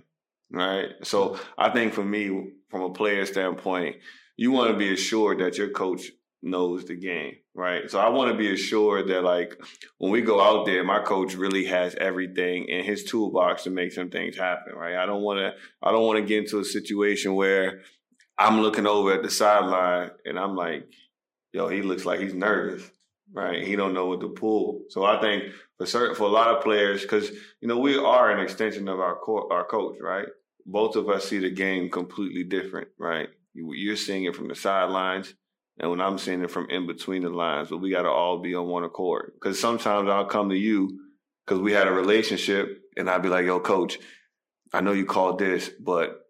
right? So mm-hmm. I think for me, from a player standpoint, you want to be assured that your coach knows the game, right? So I want to be assured that like when we go out there, my coach really has everything in his toolbox to make some things happen, right? I don't want to I don't want to get into a situation where I'm looking over at the sideline and I'm like, yo, he looks like he's nervous, right? He don't know what to pull. So I think for certain for a lot of players, because you know we are an extension of our co- our coach, right? Both of us see the game completely different, right? You're seeing it from the sidelines, and when I'm seeing it from in between the lines, but we got to all be on one accord. Because sometimes I'll come to you because we had a relationship, and I'll be like, "Yo, coach, I know you called this, but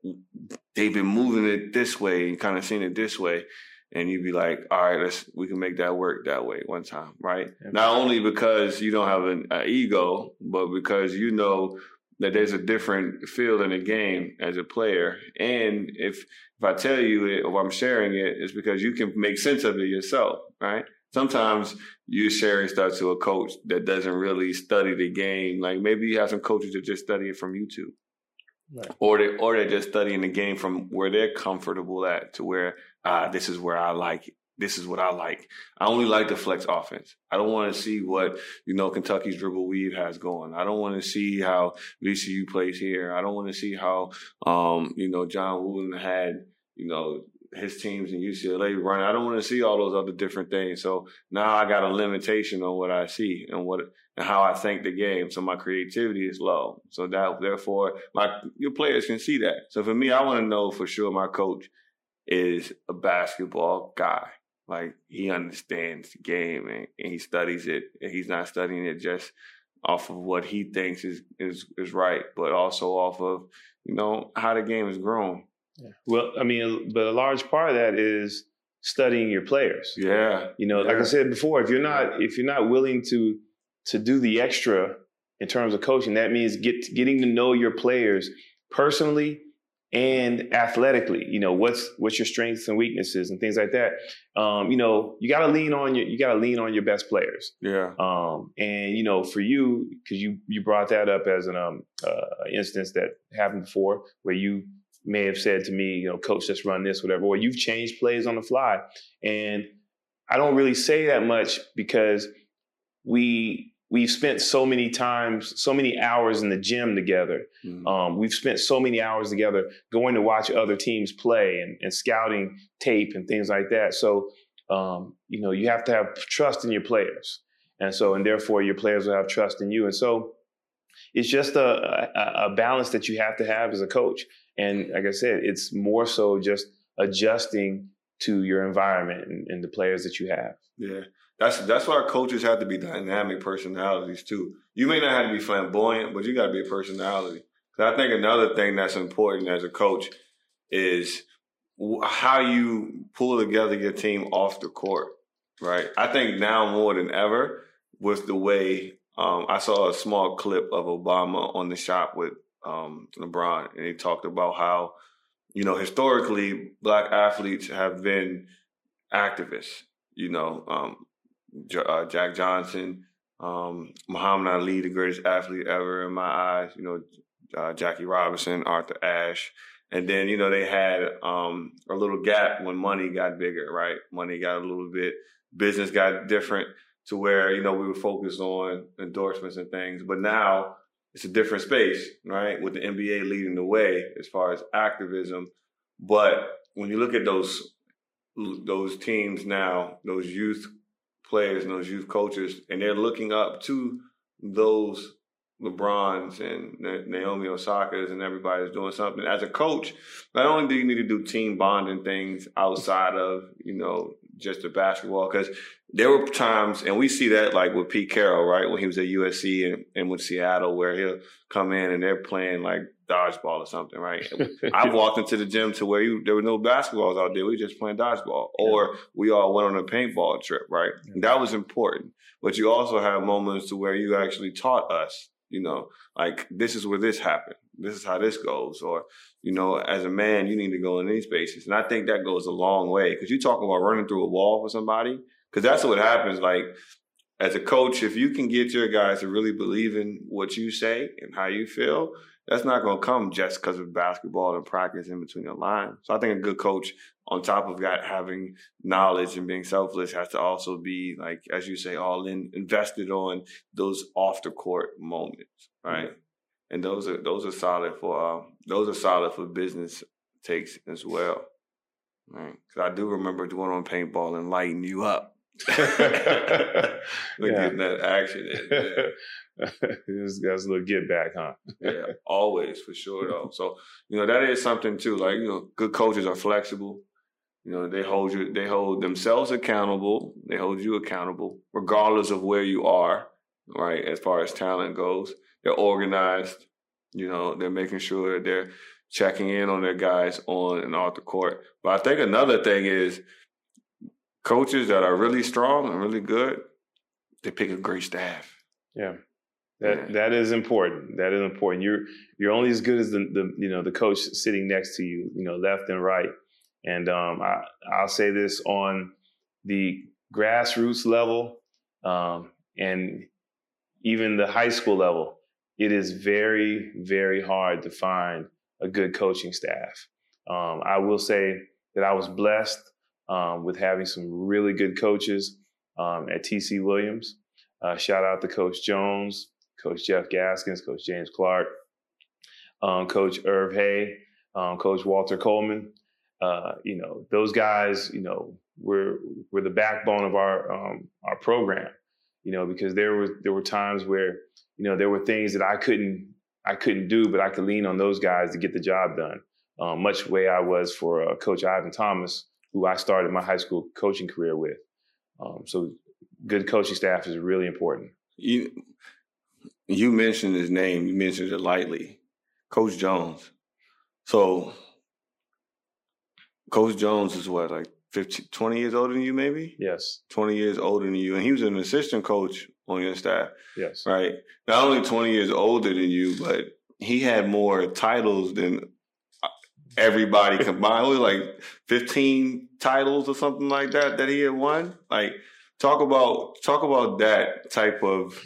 they've been moving it this way and kind of seeing it this way." And you'd be like, "All right, let's we can make that work that way one time, right?" Not only because you don't have an, an ego, but because you know that there's a different feel in the game as a player. And if if I tell you it or I'm sharing it, it's because you can make sense of it yourself, right? Sometimes you're sharing stuff to a coach that doesn't really study the game. Like maybe you have some coaches that just study it from YouTube. Right. Or they or they're just studying the game from where they're comfortable at to where ah, this is where I like it. This is what I like. I only like the flex offense. I don't want to see what, you know, Kentucky's dribble weave has going. I don't want to see how VCU plays here. I don't want to see how, um, you know, John Wooden had, you know, his teams in UCLA run. I don't want to see all those other different things. So now I got a limitation on what I see and what and how I think the game. So my creativity is low. So that therefore my your players can see that. So for me, I want to know for sure my coach is a basketball guy. Like he understands the game and, and he studies it. And he's not studying it just off of what he thinks is is is right, but also off of you know how the game is grown. Yeah. Well, I mean, but a large part of that is studying your players. Yeah. You know, yeah. like I said before, if you're not if you're not willing to to do the extra in terms of coaching, that means get getting to know your players personally and athletically you know what's what's your strengths and weaknesses and things like that. Um, you know you got to lean on your you got to lean on your best players. Yeah. Um, and you know for you because you you brought that up as an um uh, instance that happened before where you may have said to me you know coach just run this whatever or you've changed plays on the fly. And i don't really say that much because we we've spent so many times, so many hours in the gym together. Mm-hmm. Um, we've spent so many hours together going to watch other teams play and, and scouting tape and things like that. So, um, you know, you have to have trust in your players. And so, and therefore your players will have trust in you. And so it's just a, a, a balance that you have to have as a coach. And like I said, it's more so just adjusting to your environment and, and the players that you have. Yeah. That's that's why coaches have to be dynamic personalities too. You may not have to be flamboyant, but you got to be a personality. Because I think another thing that's important as a coach is how you pull together your team off the court. Right. I think now more than ever with the way um, I saw a small clip of Obama on the shop with um, LeBron, and he talked about how you know historically black athletes have been activists. You know, um, uh, Jack Johnson, um, Muhammad Ali, the greatest athlete ever in my eyes. You know, uh, Jackie Robinson, Arthur Ashe. And then, you know, they had um, a little gap when money got bigger, right? Money got a little bit, business got different to where, you know, we were focused on endorsements and things. But now it's a different space, right? With the NBA leading the way as far as activism. But when you look at those those teams now, those youth players and those youth coaches, and they're looking up to those LeBrons and Naomi Osaka's and everybody's doing something. As a coach, not only do you need to do team bonding things outside of, you know, just the basketball, because there were times, and we see that like with Pete Carroll, right, when he was at USC and, and with Seattle, where he'll come in and they're playing like dodgeball or something, right? I've walked into the gym to where you, there were no basketballs out there. We were just playing dodgeball. Yeah. Or we all went on a paintball trip, right? Yeah. That was important. But you also have moments to where you actually taught us, you know, like this is where this happened. This is how this goes. Or, you know, as a man, you need to go in these spaces. And I think that goes a long way because you're talking about running through a wall for somebody. Because that's what happens. Like, as a coach, if you can get your guys to really believe in what you say and how you feel, that's not going to come just because of basketball and practice in between the lines. So I think a good coach, on top of that, having knowledge and being selfless, has to also be like, as you say, all in, invested on those off the court moments, right? Mm-hmm. And those are those are solid for uh, those are solid for business takes as well, right? Because I do remember going on paintball and lighting you up. Look getting that action in. Yeah. this guy's a little get back, huh? yeah, always for sure though. So you know that is something too. Like you know, good coaches are flexible. You know, they hold you, they hold themselves accountable. They hold you accountable, regardless of where you are. Right, as far as talent goes, they're organized. You know, they're making sure that they're checking in on their guys on and off the court. But I think another thing is coaches that are really strong and really good, they pick a great staff. Yeah. That yeah. that is important. That is important. You're you're only as good as the, the you know the coach sitting next to you, you know, left and right. And um, I I'll say this on the grassroots level um, and even the high school level, it is very very hard to find a good coaching staff. Um, I will say that I was blessed um, with having some really good coaches um, at TC Williams. Uh, shout out to Coach Jones, Coach Jeff Gaskins, Coach James Clark, um, Coach Irv Hay, um, Coach Walter Coleman. Uh, you know, those guys, you know, were were the backbone of our um, our program. You know, because there was there were times where you know there were things that I couldn't I couldn't do, but I could lean on those guys to get the job done. Um, much way I was for uh, Coach Ivan Thomas, who I started my high school coaching career with. Um, so, good coaching staff is really important. You you mentioned his name. You mentioned it lightly, Coach Jones. So, Coach Jones is what like 15, 20 years older than you, maybe? Yes. 20 years older than you. And he was an assistant coach on your staff. Yes. Right? Not only 20 years older than you, but he had more titles than uh, everybody combined. was like 15 titles or something like that that he had won. Like, talk about talk about that type of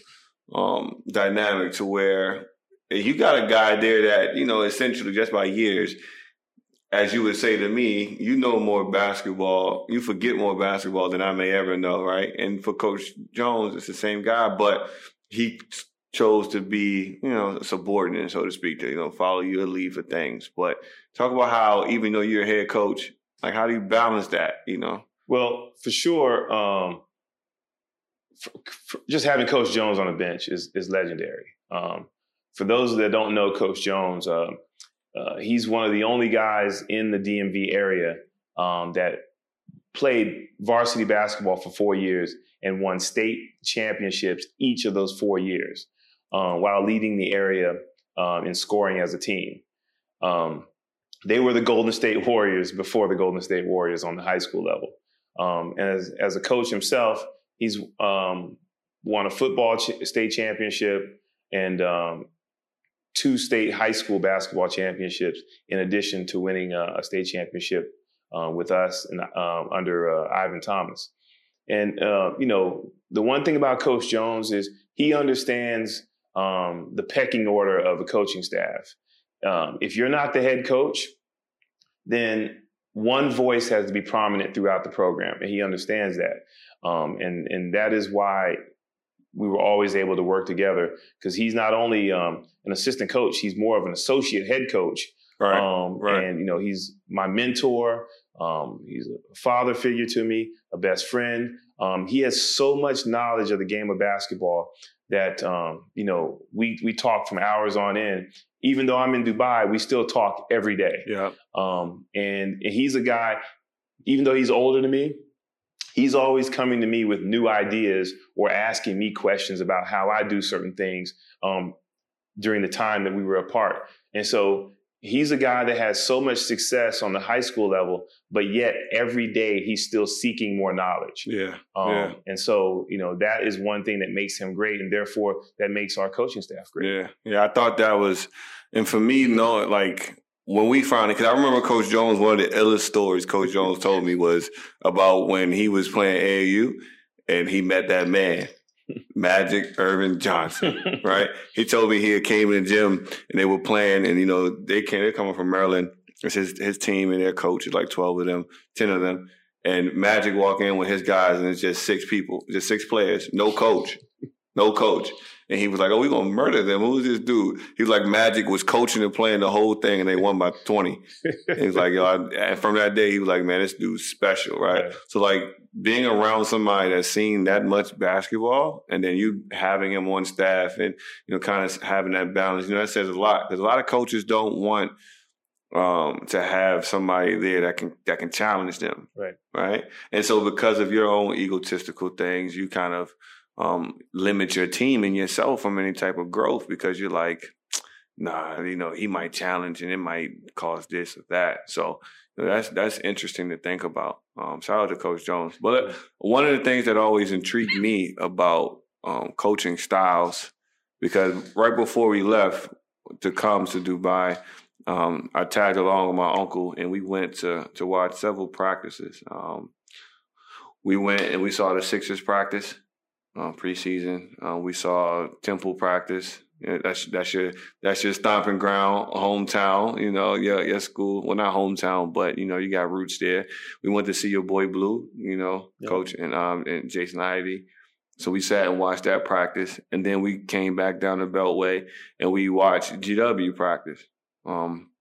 um, dynamic to where you got a guy there that you know essentially just by years as you would say to me, you know more basketball, you forget more basketball than I may ever know, right? And for Coach Jones, it's the same guy, but he chose to be, you know, subordinate, so to speak, to, you know, follow your lead for things. But talk about how, even though you're a head coach, like how do you balance that, you know? Well, for sure, um, for, for just having Coach Jones on the bench is, is legendary. Um, for those that don't know Coach Jones, uh, uh, he's one of the only guys in the DMV area um, that played varsity basketball for four years and won state championships each of those four years um, while leading the area um, in scoring as a team. Um, they were the Golden State Warriors before the Golden State Warriors on the high school level. Um, and as, as, a coach himself, he's um, won a football ch- state championship and two state high school basketball championships, in addition to winning a, a state championship uh, with us and um, under uh, Ivan Thomas. And uh, you know, the one thing about Coach Jones is he understands um, the pecking order of a coaching staff. Um, if you're not the head coach, then one voice has to be prominent throughout the program, and he understands that. Um, and and that is why we were always able to work together because he's not only um, an assistant coach, he's more of an associate head coach. Right, um, right. And, you know, he's my mentor. Um, he's a father figure to me, a best friend. Um, he has so much knowledge of the game of basketball that, um, you know, we, we talk from hours on end. Even though I'm in Dubai, we still talk every day. Yeah. Um, and, and he's a guy, even though he's older than me, he's always coming to me with new ideas or asking me questions about how I do certain things um, during the time that we were apart. And so he's a guy that has so much success on the high school level, but yet every day he's still seeking more knowledge. Yeah. Um, yeah. And so, you know, that is one thing that makes him great. And therefore, that makes our coaching staff great. Yeah. Yeah. I thought that was, and for me, knowing like, when we found it, because I remember Coach Jones, one of the illest stories Coach Jones told me was about when he was playing AAU and he met that man, Magic Earvin Johnson, right? He told me he came in the gym and they were playing, and you know they came, they're coming from Maryland. It's his his team and their coach is like twelve of them, ten of them, and Magic walk in with his guys, and it's just six people, just six players, no coach, no coach. And he was like, "Oh, we gonna murder them." Who's this dude? He was like, "Magic was coaching and playing the whole thing, and they won by 20. he was like, "Yo," I, and from that day, he was like, "Man, this dude's special, right?" So like being around somebody that's seen that much basketball, and then you having him on staff, and you know, kind of having that balance, you know, that says a lot because a lot of coaches don't want um, to have somebody there that can that can challenge them, right? Right, and so because of your own egotistical things, you kind of um, limit your team and yourself from any type of growth because you're like, nah, you know, he might challenge and it might cause this or that. So that's that's interesting to think about. Um, shout out to Coach Jones. But one of the things that always intrigued me about um, coaching styles, because right before we left to come to Dubai, um, I tagged along with my uncle and we went to to watch several practices. Um, we went and we saw the Sixers practice uh, preseason. Uh, we saw Temple practice. that's that's your that's your stomping ground, hometown. You know, your your school. Well, not hometown, but you know, you got roots there. We went to see your boy Blue. You know, yep. coach and um and Jason Ivy. So we sat and watched that practice, and then we came back down the Beltway and we watched GW practice. Um,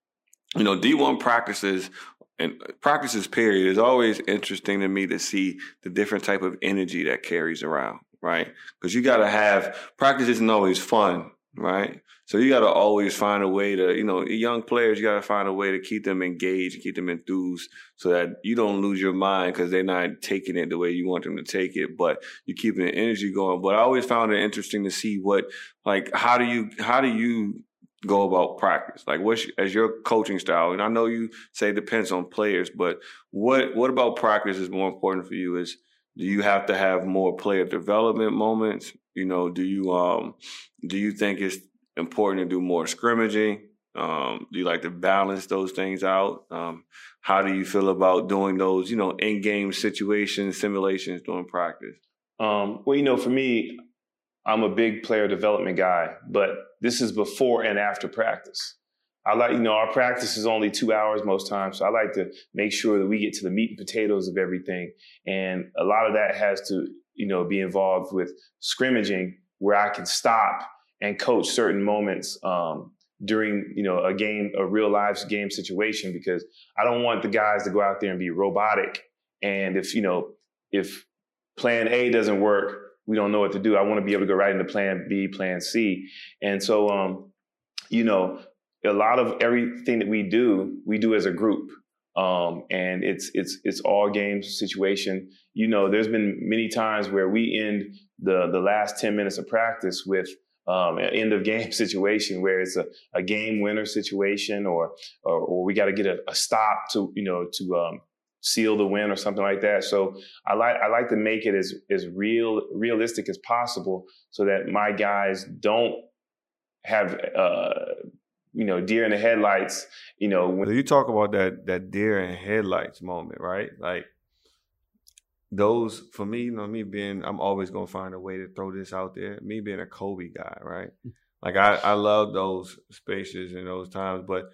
you know, D1 practices and practices period is always interesting to me to see the different type of energy that carries around, right? Because you got to have practice isn't always fun, right? So you got to always find a way to, you know, young players, you got to find a way to keep them engaged, keep them enthused, so that you don't lose your mind because they're not taking it the way you want them to take it, but you're keeping the energy going. But I always found it interesting to see what, like, how do you, how do you go about practice? Like, what's as your coaching style? And I know you say depends on players, but what what about practice is more important for you? Is do you have to have more player development moments? You know, do you um do you think it's important to do more scrimmaging? Um, do you like to balance those things out? Um, how do you feel about doing those, you know, in-game situations, simulations during practice? Um, well, you know, for me, I'm a big player development guy, but this is before and after practice. I like, you know, our practice is only two hours most times. So I like to make sure that we get to the meat and potatoes of everything. And a lot of that has to, you know, be involved with scrimmaging where I can stop and coach certain moments um, during, you know, a game, a real life game situation, because I don't want the guys to go out there and be robotic. And if, you know, if plan A doesn't work, we don't know what to do. I want to be able to go right into plan B, plan C. And so, um, you know, a lot of everything that we do, we do as a group. Um, and it's, it's, it's all games situation. You know, there's been many times where we end the, the last 10 minutes of practice with, um, an end of game situation where it's a, a game winner situation or, or, or we got to get a, a, stop to, you know, to, um, seal the win or something like that. So I like I like to make it as as real realistic as possible so that my guys don't have uh you know deer in the headlights. You know, when you talk about that that deer in headlights moment, right? Like those for me, you know, me being I'm always gonna find a way to throw this out there. Me being a Kobe guy, right? Mm. Like I I love those spaces and those times, but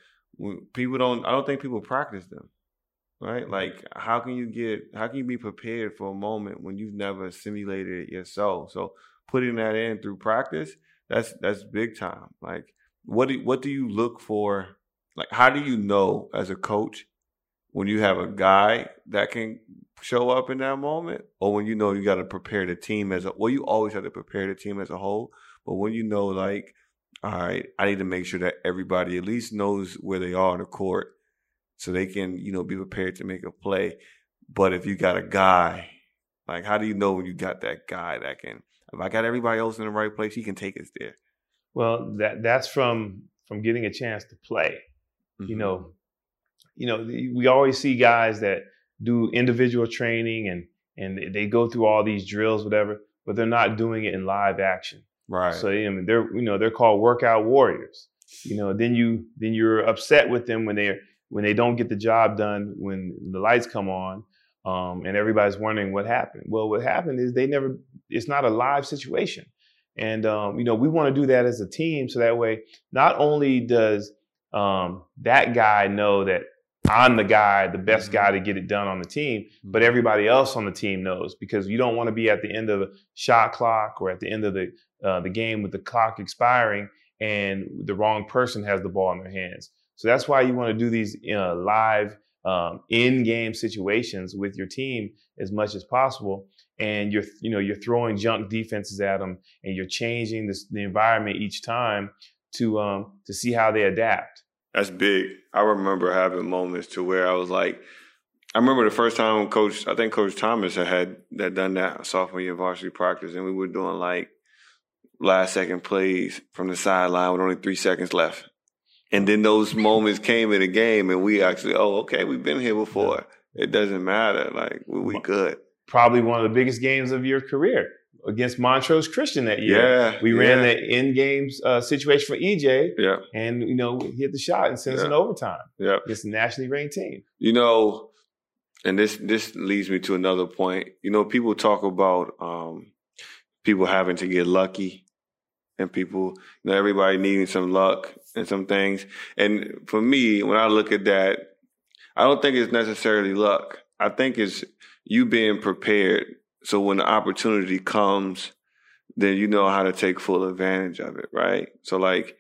people don't I don't think people practice them right? Mm. Like, how can you get, how can you be prepared for a moment when you've never simulated it yourself? So putting that in through practice, that's that's big time. Like, what do what do you look for? Like, how do you know as a coach when you have a guy that can show up in that moment, or when you know you got to prepare the team as a well, you always have to prepare the team as a whole. But when you know, like, all right, I need to make sure that everybody at least knows where they are on the court so they can, you know, be prepared to make a play. But if you got a guy, like how do you know when you got that guy that can if I got everybody else in the right place, he can take us there. Well, that that's from from getting a chance to play. Mm-hmm. You know, you know, we always see guys that do individual training and and they go through all these drills, whatever, but they're not doing it in live action. Right. So I mean, they're you know they're called workout warriors. You know, then you then you're upset with them when they're when they don't get the job done when the lights come on um, and everybody's wondering what happened well what happened is they never it's not a live situation and um, you know we want to do that as a team so that way not only does um, that guy know that i'm the guy the best mm-hmm. guy to get it done on the team but mm-hmm. everybody else on the team knows because you don't want to be at the end of the shot clock or at the end of the uh, the game with the clock expiring and the wrong person has the ball in their hands so that's why you want to do these you know, live um, in-game situations with your team as much as possible. And you're, you know, you're throwing junk defenses at them, and you're changing this, the environment each time to um, to see how they adapt. That's big. I remember having moments to where I was like, I remember the first time Coach, I think Coach Thomas had had done that sophomore year varsity practice, and we were doing like last second plays from the sideline with only three seconds left. And then those moments came in the game, and we actually, oh, okay, we've been here before. It doesn't matter. Like we, we good. Probably one of the biggest games of your career against Montrose Christian that year. Yeah, we yeah. ran the in games uh, situation for EJ. Yeah, and you know hit the shot and sent us in overtime. Yeah, it's a nationally ranked team. You know, and this this leads me to another point. You know, people talk about um, people having to get lucky and people, you know, everybody needing some luck and some things. And for me, when I look at that, I don't think it's necessarily luck. I think it's you being prepared. So when the opportunity comes, then you know how to take full advantage of it, right? So like,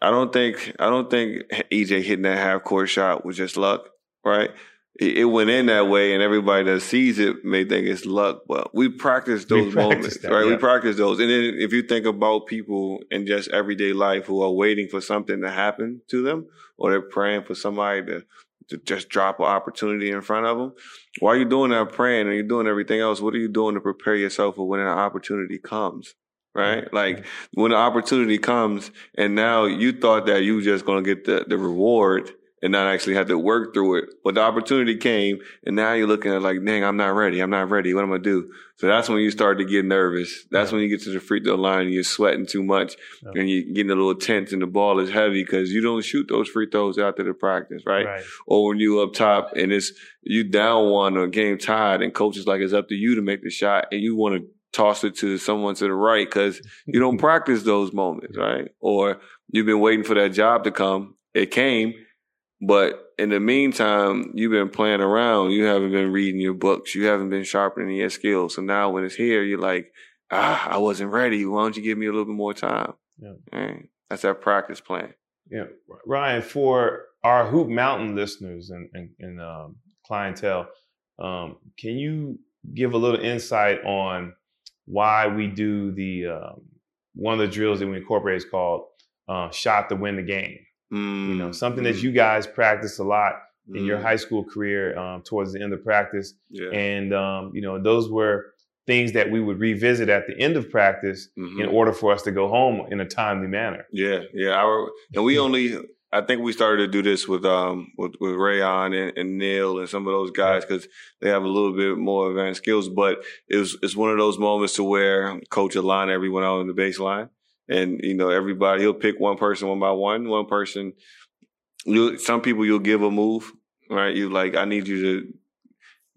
I don't think I don't think EJ hitting that half court shot was just luck, right? It, it went in that way, and everybody that sees it may think it's luck, but we practice those we moments, that, right? Yeah. We practice those, and then if you think about people in just everyday life who are waiting for something to happen to them, or they're praying for somebody to to just drop an opportunity in front of them. While you're doing that praying and you're doing everything else, what are you doing to prepare yourself for when an opportunity comes? Right? Like when the opportunity comes and now you thought that you were just going to get the, the reward and not actually have to work through it. But the opportunity came and now you're looking at like, dang, I'm not ready. I'm not ready. What am I to do? So that's when you start to get nervous. That's when you get to the free throw line and you're sweating too much yeah. and you're getting a little tense and the ball is heavy because you don't shoot those free throws after the practice, right? right? Or when you up top and it's you down one or game tied and coach is like, it's up to you to make the shot and you want to toss it to someone to the right because you don't practice those moments, right? Or you've been waiting for that job to come. It came but in the meantime, you've been playing around. You haven't been reading your books. You haven't been sharpening your skills. So now when it's here, you're like, ah, I wasn't ready. Why don't you give me a little bit more time? Yeah. That's that practice plan. Yeah. Ryan, for our Hoop Mountain listeners and, and, and um, clientele, um, can you give a little insight on why we do the um, one of the drills that we incorporate is called uh, shot to win the game? Mm. You know, something mm. that you guys practice a lot in mm. your high school career um, towards the end of practice. Yeah. And, um, you know, those were things that we would revisit at the end of practice mm-hmm. in order for us to go home in a timely manner. Yeah. Yeah. Our, and we only, I think we started to do this with um with, with Rayon and, and Neil and some of those guys because they have a little bit more advanced skills. But it was it's one of those moments to where coach align everyone out in the baseline, and you know everybody he'll pick one person one by one. One person you some people you'll give a move right? You like i need you to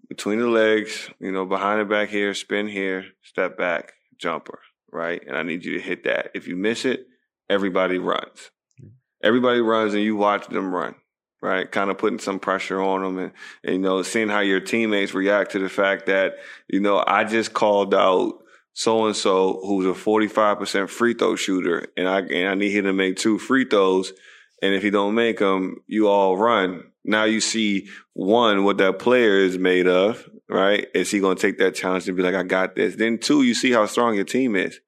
between the legs you know behind the back here spin here step back jumper right? And i need you to hit that. If you miss it everybody runs. Mm-hmm. Everybody runs and you watch them run right? Kind of putting some pressure on them and, and, you know, seeing how your teammates react to the fact that, you know, I just called out so and so who's a 45% free throw shooter and I, and I need him to make two free throws. And if he don't make them, you all run. Now you see one, what that player is made of, right? Is he going to take that challenge and be like, I got this? Then two, you see how strong your team is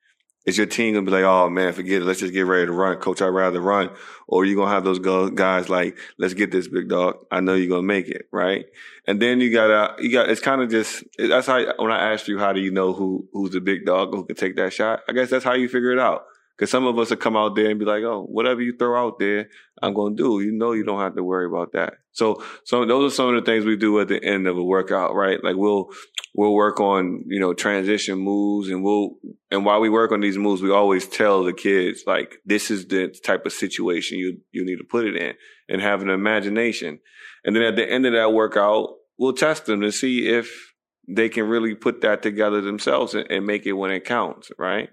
is your team gonna be like, oh man, forget it. Let's just get ready to run, coach. I'd rather run. Or you gonna have those guys like, let's get this big dog. I know you're gonna make it, right? And then you gotta, you got. It's kind of just that's how when I asked you, how do you know who who's the big dog who can take that shot? I guess that's how you figure it out. Because some of us will come out there and be like, oh, whatever you throw out there, I'm going to do. You know, you don't have to worry about that. So, so those are some of the things we do at the end of a workout, right? Like we'll, we'll work on, you know, transition moves and we'll, and while we work on these moves, we always tell the kids, like, this is the type of situation you, you need to put it in and have an imagination. And then at the end of that workout, we'll test them to see if they can really put that together themselves and, and make it when it counts, right?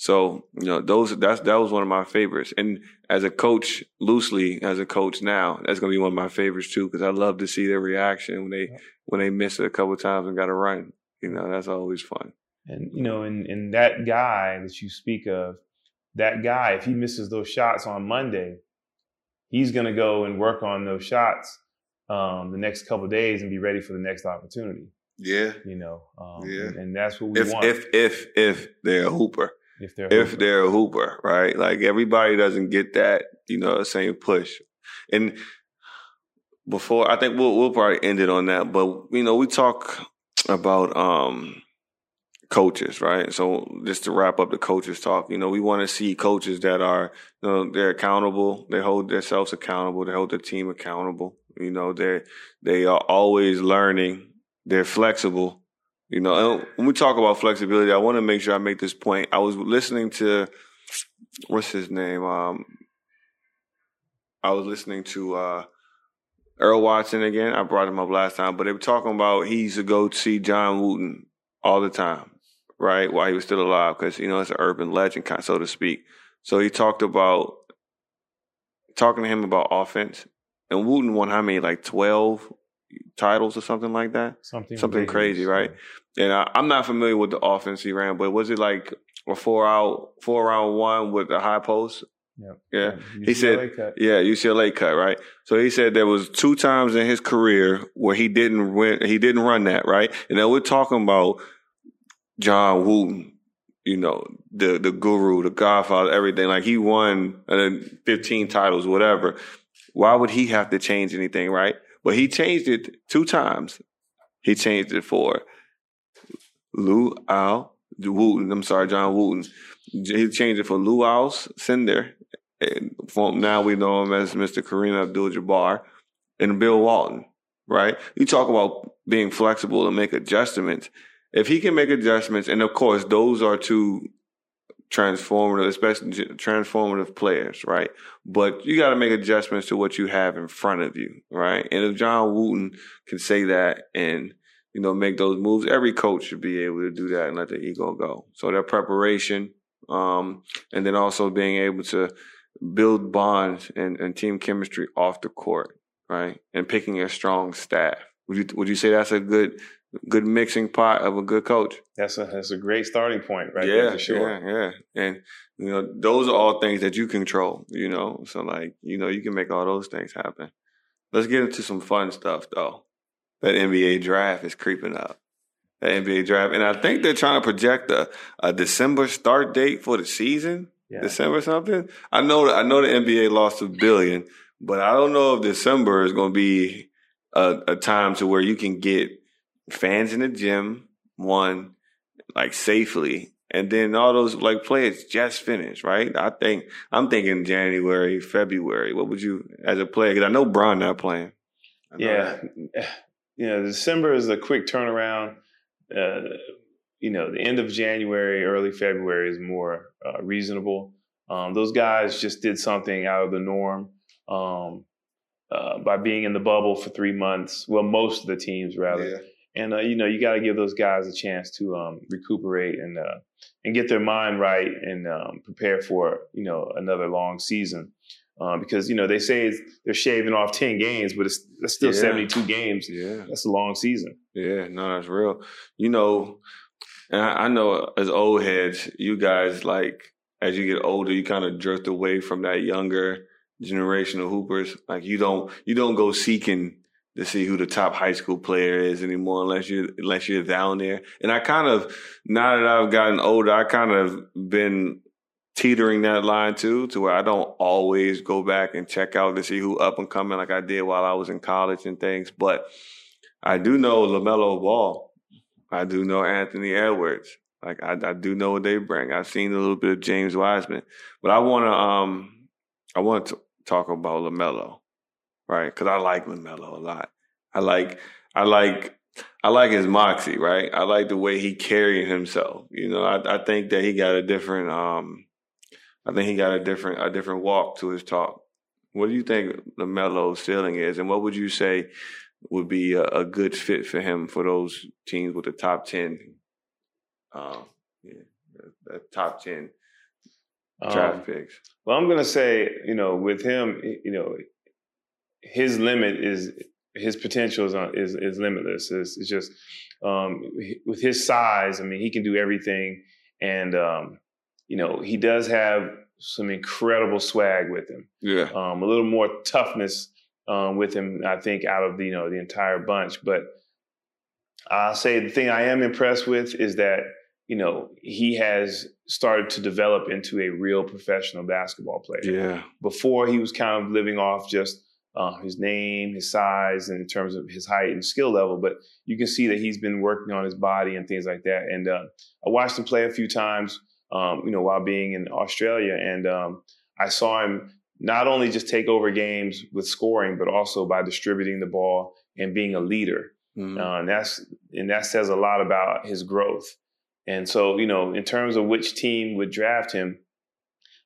So, you know, those that's that was one of my favorites. And as a coach, loosely as a coach now, that's gonna be one of my favorites too, because I love to see their reaction when they when they miss it a couple times and got to run. You know, that's always fun. And you know, and and that guy that you speak of, that guy, if he misses those shots on Monday, he's gonna go and work on those shots um, the next couple days and be ready for the next opportunity. Yeah, you know, um, yeah, and, and, that's what we if, want. If if if they're a hooper, if they're if hooper. they're a hooper, right? Like everybody doesn't get that, you know, the same push. And before I think we'll we'll probably end it on that, but you know, we talk about um coaches, right? So just to wrap up the coaches talk, you know, we want to see coaches that are, you know, they're accountable, they hold themselves accountable, they hold their team accountable. You know, they they are always learning, they're flexible, you know, when we talk about flexibility, I want to make sure I make this point. I was listening to what's his name? Um, I was listening to uh, Earl Watson again. I brought him up last time, but they were talking about he used to go see John Wooden all the time, right, while he was still alive, because you know it's an urban legend, so to speak. So he talked about talking to him about offense, and Wooden won how many, like twelve titles or something like that, something something crazy, right? And I, am not familiar with the offense he ran, but was it like a four out, four round one with the high post? Yeah. Yeah. he said, cut. yeah, UCLA cut, right? So he said there was two times in his career where he didn't win, he didn't run that, right? And then we're talking about John Wooden, you know, the, the guru, the godfather, everything. Like he won uh, 15 titles, whatever. Why would he have to change anything, right? But he changed it two times. He changed it for Lou Al Wooten. I'm sorry, John Wooden. He changed it for Lew Alcindor and now we know him as Mr. Kareem Abdul-Jabbar and Bill Walton, right? You talk about being flexible and make adjustments. If he can make adjustments, and of course, those are two transformative, especially transformative players, right? But you got to make adjustments to what you have in front of you, right? And if John Wooden can say that and you know make those moves, every coach should be able to do that and let the ego go. So their preparation, um, and then also being able to build bonds and, and team chemistry off the court, right? And picking a strong staff. Would you would you say that's a good good mixing pot of a good coach? That's a that's a great starting point, right? Yeah, there for sure. Yeah, yeah. And you know, those are all things that you control, you know. So like, you know, you can make all those things happen. Let's get into some fun stuff though. That NBA draft is creeping up. That NBA draft. And I think they're trying to project a, a December start date for the season yeah. December something. I know I know the NBA lost a billion, but I don't know if December is going to be a, a time to where you can get fans in the gym one like safely and then all those like players just finished, right? I think I'm thinking January, February. What would you as a player? Because I know Bron not playing. Yeah, that. You know, December is a quick turnaround. Uh, you know, the end of January, early February is more uh, reasonable. Um, those guys just did something out of the norm um, uh, by being in the bubble for three months. Well, most of the teams rather. Yeah. And uh, you know, you got to give those guys a chance to um, recuperate and uh, and get their mind right and um, prepare for you know another long season. Uh, because you know they say they're shaving off ten games, but it's, it's still yeah. seventy-two games. Yeah, that's a long season. Yeah, no, that's real. You know, and I, I know as old heads, you guys like as you get older, you kind of drift away from that younger generation of hoopers. Like you don't you don't go seeking to see who the top high school player is anymore unless you're unless you're down there. And I kind of now that I've gotten older, I kind of been teetering that line too, to where I don't always go back and check out to see who up and coming like I did while I was in college and things. But I do know LaMelo Ball. I do know Anthony Edwards. Like I, I do know what they bring. I've seen a little bit of James Wiseman, but I want to um I want to talk about LaMelo, right? Because I like LaMelo a lot. I like I like I like his moxie, right? I like the way he carried himself. You know, I, I think that he got a different um I think he got a different a different walk to his talk. What do you think LaMelo's ceiling is, and what would you say would be a, a, good fit for him for those teams with the top ten, uh, yeah, the, the top ten draft um, picks. Well, I'm gonna say, you know, with him, you know, his limit is his potential is is, is limitless. It's, it's just um, with his size. I mean, he can do everything, and um, you know, he does have some incredible swag with him. Yeah, um, a little more toughness um, with him. I think out of the you know the entire bunch, but I'll say the thing I am impressed with is that you know he has started to develop into a real professional basketball player. Yeah. Before he was kind of living off just uh, his name, his size, and in terms of his height and skill level. But you can see that he's been working on his body and things like that. And uh, I watched him play a few times, um, you know, while being in Australia, and um, I saw him not only just take over games with scoring, but also by distributing the ball and being a leader. Mm-hmm. Uh, and that's and that says a lot about his growth. And so, you know, in terms of which team would draft him,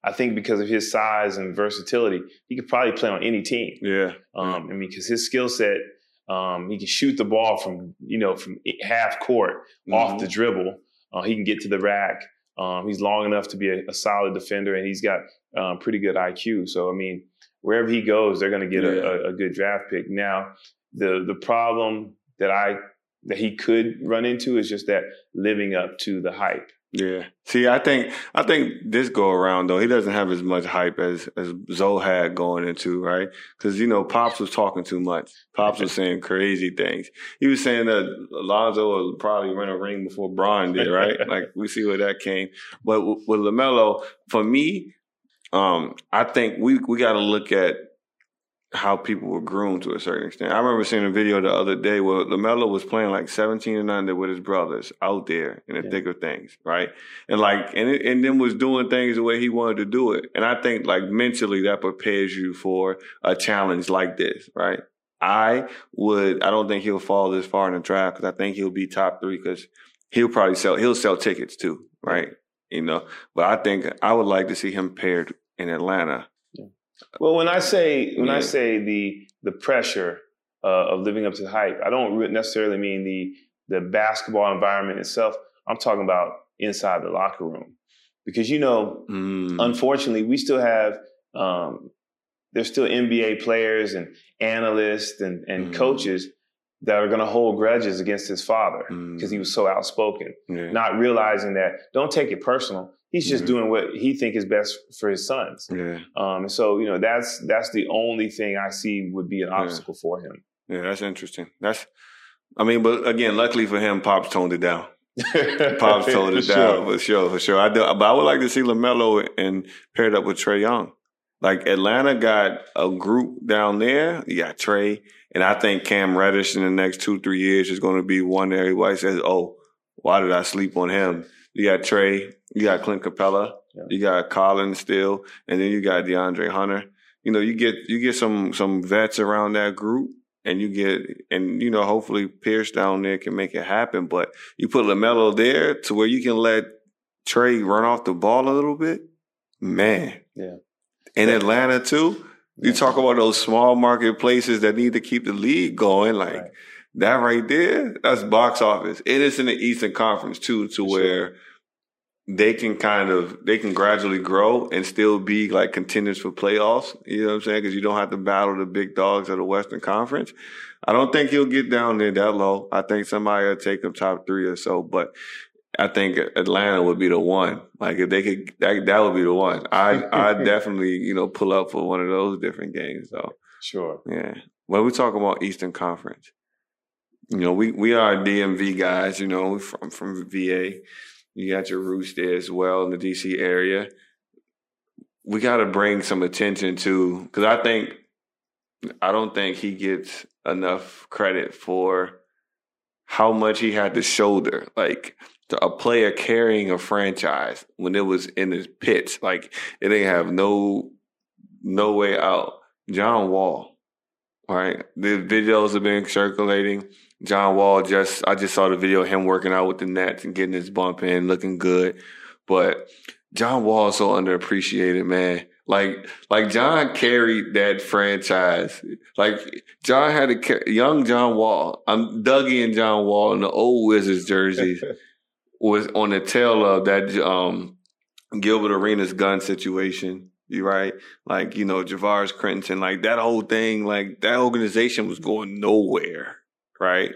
I think because of his size and versatility, he could probably play on any team. Yeah. Um, I mean, because his skill set, um, he can shoot the ball from you know from half court mm-hmm. off the dribble. Uh, he can get to the rack. Um, he's long enough to be a, a, solid defender, and he's got um, pretty good IQ. So, I mean, wherever he goes, they're going to get yeah. a, a, good draft pick. Now, the the problem that I that he could run into is just that living up to the hype. Yeah. See, I think I think this go around though, he doesn't have as much hype as as Zoe had going into, right? Because you know, Pops was talking too much. Pops was saying crazy things. He was saying that Alonzo will probably run a ring before Bron did, right? like we see where that came. But with LaMelo, for me, um, I think we we got to look at how people were groomed to a certain extent. I remember seeing a video the other day where LaMelo was playing like 17 and under with his brothers out there in the yeah. thick of things, right? And like, and it, and then was doing things the way he wanted to do it. And I think like mentally that prepares you for a challenge like this, right? I would, I don't think he'll fall this far in the draft because I think he'll be top three because he'll probably sell, he'll sell tickets too, right? You know, but I think I would like to see him paired in Atlanta well, when I say when yeah. I say the the pressure uh, of living up to the hype, I don't necessarily mean the the basketball environment itself. I'm talking about inside the locker room, because you know, mm. unfortunately, we still have um, there's still NBA players and analysts and and mm. coaches that are going to hold grudges against his father because mm. he was so outspoken, yeah. not realizing that don't take it personal. He's just mm-hmm. doing what he think is best for his sons. Yeah. Um, so you know that's that's the only thing I see would be an obstacle yeah. for him. Yeah, that's interesting. That's, I mean, but again, luckily for him, Pops toned it down. Pops toned it down sure. for sure, for sure. I do, but I would like to see LaMelo and paired up with Trae Young. Like Atlanta got a group down there. You got Trae, and I think Cam Reddish in the next two three years is going to be one that everybody says, "Oh, why did I sleep on him?" You got Trae, you got Clint Capela, yeah. you got Collins still, and then you got DeAndre Hunter. You know, you get you get some some vets around that group, and you get and you know hopefully Pierce down there can make it happen. But you put LaMelo there to where you can let Trae run off the ball a little bit, man. Yeah. In. Atlanta too, you talk about those small market places that need to keep the league going, like. Right that right there, that's box office. It is in the Eastern Conference too, to where they can kind of they can gradually grow and still be like contenders for playoffs. You know what I'm saying? Because you don't have to battle the big dogs of the Western Conference. I don't think he'll get down there that low. I think somebody will take him top three or so, but I think Atlanta would be the one. Like if they could, that, that would be the one. I I definitely you know pull up for one of those different games though. Sure. Yeah. When we talk about Eastern Conference, you know, we, we are DMV guys, you know, from, from VA. You got your roots there as well in the DC area. We got to bring some attention to, because I think, I don't think he gets enough credit for how much he had to shoulder. Like, a player carrying a franchise when it was in his pits, like it didn't have no no way out. John Wall, right? The videos have been circulating. John Wall just I just saw the video of him working out with the Nets and getting his bump in, looking good. But John Wall is so underappreciated, man. Like, like John carried that franchise. Like John had a young John Wall. I'm Dougie and John Wall in the old Wizards jerseys was on the tail of that um, Gilbert Arenas gun situation. You right? Like, you know, Javaris Crittenton, like that whole thing, like that organization was going nowhere right?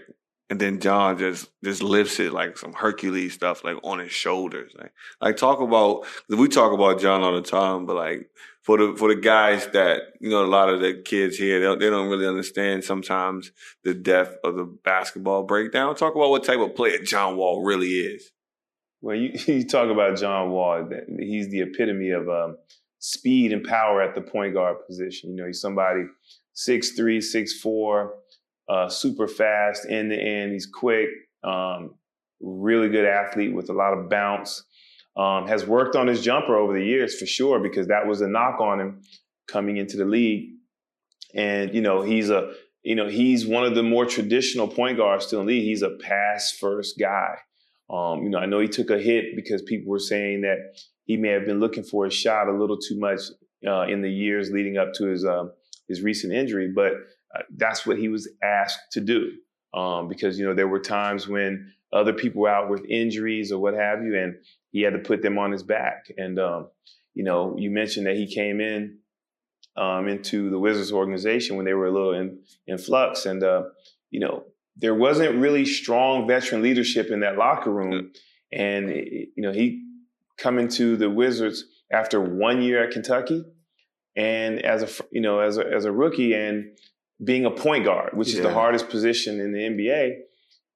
And then John just just lifts it like some Hercules stuff, like on his shoulders. Like, like talk about we talk about John all the time, but like for the for the guys that you know, a lot of the kids here, they don't, they don't really understand sometimes the depth of the basketball breakdown. Talk about what type of player John Wall really is. Well, you, you talk about John Wall. He's the epitome of um, speed and power at the point guard position. You know, he's somebody six three, six four uh, super fast end to end. He's quick, um, really good athlete with a lot of bounce. Um, has worked on his jumper over the years for sure because that was a knock on him coming into the league. And you know he's a you know he's one of the more traditional point guards still in the league. He's a pass first guy. Um, you know I know he took a hit because people were saying that he may have been looking for a shot a little too much uh, in the years leading up to his uh, his recent injury, but uh, that's what he was asked to do. Um, because you know there were times when other people were out with injuries or what have you, and he had to put them on his back. And um, you know, you mentioned that he came in um, into the Wizards organization when they were a little in, in flux, and uh, you know, there wasn't really strong veteran leadership in that locker room. And you know, he coming to the Wizards after one year at Kentucky, and as a you know as a as a rookie and being a point guard, which yeah. is the hardest position in the NBA,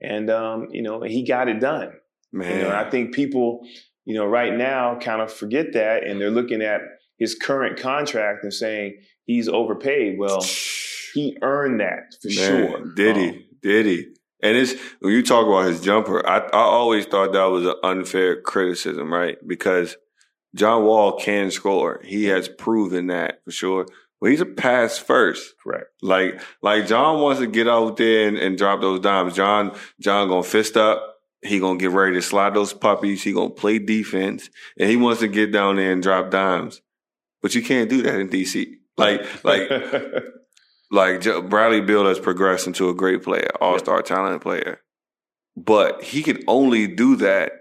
and um, you know he got it done. Man, you know, I think people you know right now kind of forget that, and they're looking at his current contract and saying he's overpaid. Well, he earned that for Man, sure. Did he? Um, did he? And it's when you talk about his jumper, I, I always thought that was an unfair criticism, right? Because John Wall can score. He has proven that for sure. But he's a pass first. Correct. Like like John wants to get out there and, and drop those dimes. John John gonna fist up. He gonna get ready to slide those puppies. He gonna play defense, and he wants to get down there and drop dimes. But you can't do that in DC. Like like like Bradley Beal has progressed into a great player, all star yep. talent player. But he could only do that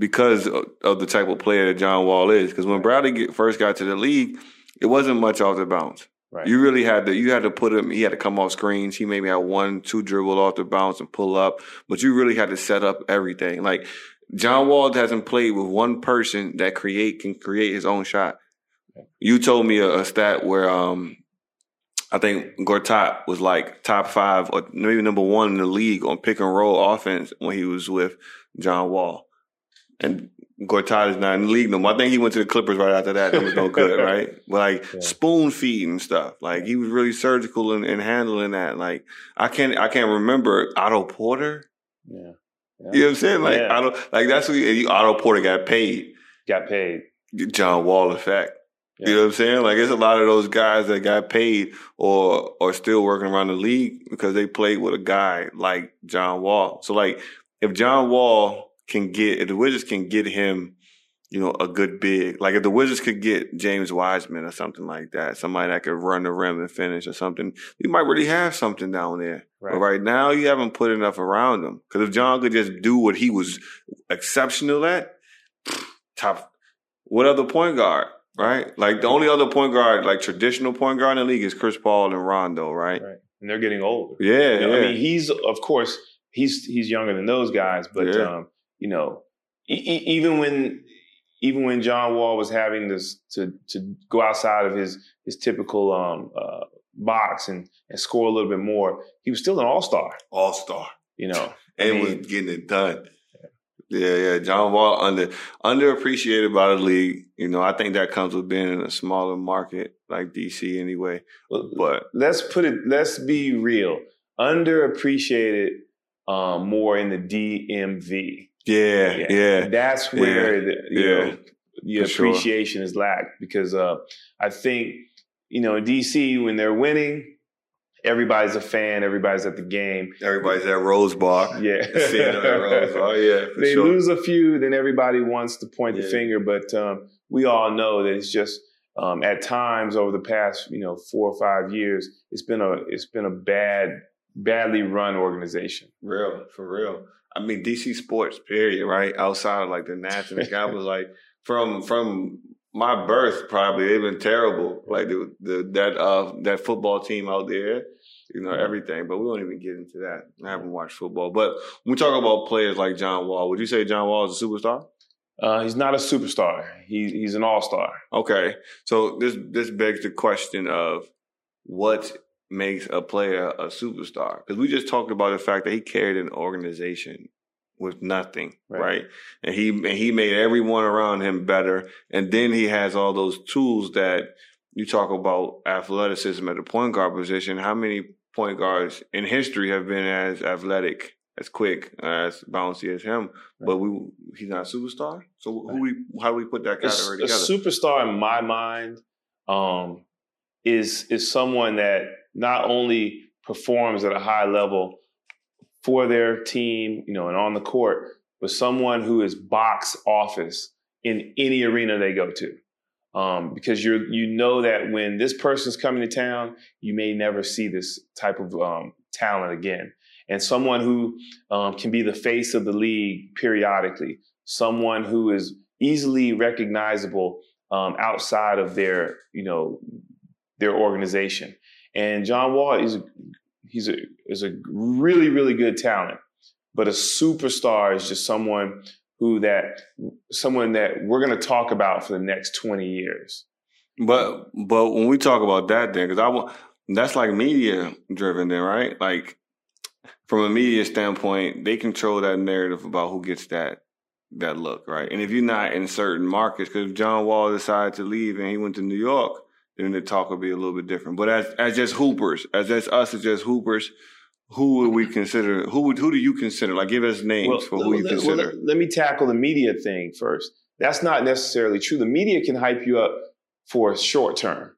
because of the type of player that John Wall is. Because when Bradley get, first got to the league, it wasn't much off the bounce. Right. You really had to you had to put him. He had to come off screens. He maybe had one, two dribble off the bounce and pull up, but you really had to set up everything. Like John Wall hasn't played with one person that create can create his own shot. You told me a, a stat where um, I think Gortat was like top five or maybe number one in the league on pick and roll offense when he was with John Wall. And Gortat is not in the league no more. I think he went to the Clippers right after that. It was no good, right? But like yeah. spoon feeding stuff. Like he was really surgical in, in, handling that. Like I can't I can't remember Otto Porter. Yeah. yeah. You know what I'm saying? Like yeah. Otto like that's what Otto Porter got paid. Got paid. John Wall effect. Yeah. You know what I'm saying? Like it's a lot of those guys that got paid or are still working around the league because they played with a guy like John Wall. So like if John Wall can get if the Wizards can get him, you know, a good big, like if the Wizards could get James Wiseman or something like that, somebody that could run the rim and finish or something, you might really have something down there. Right. But right now you haven't put enough around him. Because if John could just do what he was exceptional at, top, what other point guard? Right? Like the only other point guard, like traditional point guard in the league, is Chris Paul and Rondo, right? Right. And they're getting older. Yeah, you know, yeah. I mean, he's of course he's he's younger than those guys, but yeah. um, you know, e- even when even when John Wall was having this to to go outside of his his typical um, uh, box and and score a little bit more, he was still an all star. All star. You know, and I mean, was getting it done. Yeah, yeah. John Wall under underappreciated by the league. You know, I think that comes with being in a smaller market like DC anyway. But let's put it let's be real. Underappreciated um, more in the DMV. Yeah, yeah. yeah. That's where yeah, the you yeah, know the appreciation sure. is lacked because uh, I think, you know, DC when they're winning, everybody's a fan. Everybody's at the game. Everybody's at Rose Bar. Yeah. Rose Bar. Yeah. They sure. lose a few, then everybody wants to point yeah. the finger. But um, we all know that it's just um, at times over the past, you know, four or five years, it's been a it's been a bad, badly run organization. Real for real. I mean, DC sports, period. Right outside of like the Nats and the Cowboys, like from from my birth probably they've been terrible. Like the, the that uh that football team out there, you know everything. But we won't even get into that. I haven't watched football. But when we talk about players like John Wall, would you say John Wall is a superstar? Uh, he's not a superstar. He, he's an all star. Okay, so this this begs the question of what makes a player a superstar? Because we just talked about the fact that he carried an organization with nothing, right. right? And he and he made everyone around him better. And then he has all those tools that you talk about athleticism at the point guard position. How many point guards in history have been as athletic, as quick, as bouncy as him? Right. But we he's not a superstar. So who we how do we put that category a, together? A superstar in my mind um, is is someone that not only performs at a high level for their team, you know, and on the court with someone who is box office in any arena they go to. Um, because you're you know that when this person's coming to town, you may never see this type of um, talent again. and someone who um, can be the face of the league periodically, someone who is easily recognizable um, outside of their, you know, their organization. And John Wall is he's a is a really really good talent, but a superstar is just someone who that someone that we're going to talk about for the next 20 years. But but when we talk about that, then because I want that's like media driven, then right? Like from a media standpoint, they control that narrative about who gets that that look, right? And if you're not in certain markets, because John Wall decided to leave and he went to New York, then the talk will be a little bit different. But as as just hoopers, as just us as just hoopers, who would we consider? Who would who do you consider? Like, give us names well, for who you consider. Well, let, let me tackle the media thing first. That's not necessarily true. The media can hype you up for short term.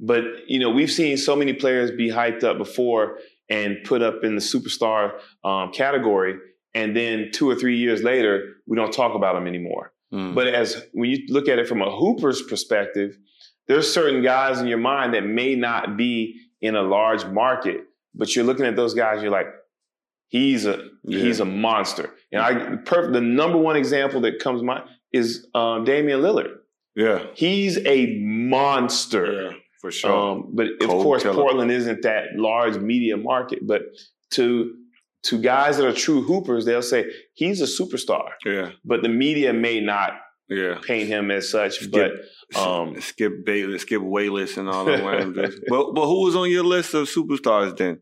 But, you know, we've seen so many players be hyped up before and put up in the superstar um, category. And then two or three years later, we don't talk about them anymore. Mm. But as when you look at it from a Hooper's perspective, there's certain guys in your mind that may not be in a large market, but you're looking at those guys, you're like, he's a yeah. he's a monster. And I perfect the number one example that comes to mind is um, Damian Lillard. Yeah. He's a monster. Yeah, for sure. Um, but Cold of course, killer. Portland isn't that large media market. But to to guys that are true hoopers, they'll say he's a superstar. Yeah. But the media may not yeah. paint him as such. Skip, but um, Skip Bayless, Skip Wayless, and all that. but but who was on your list of superstars then?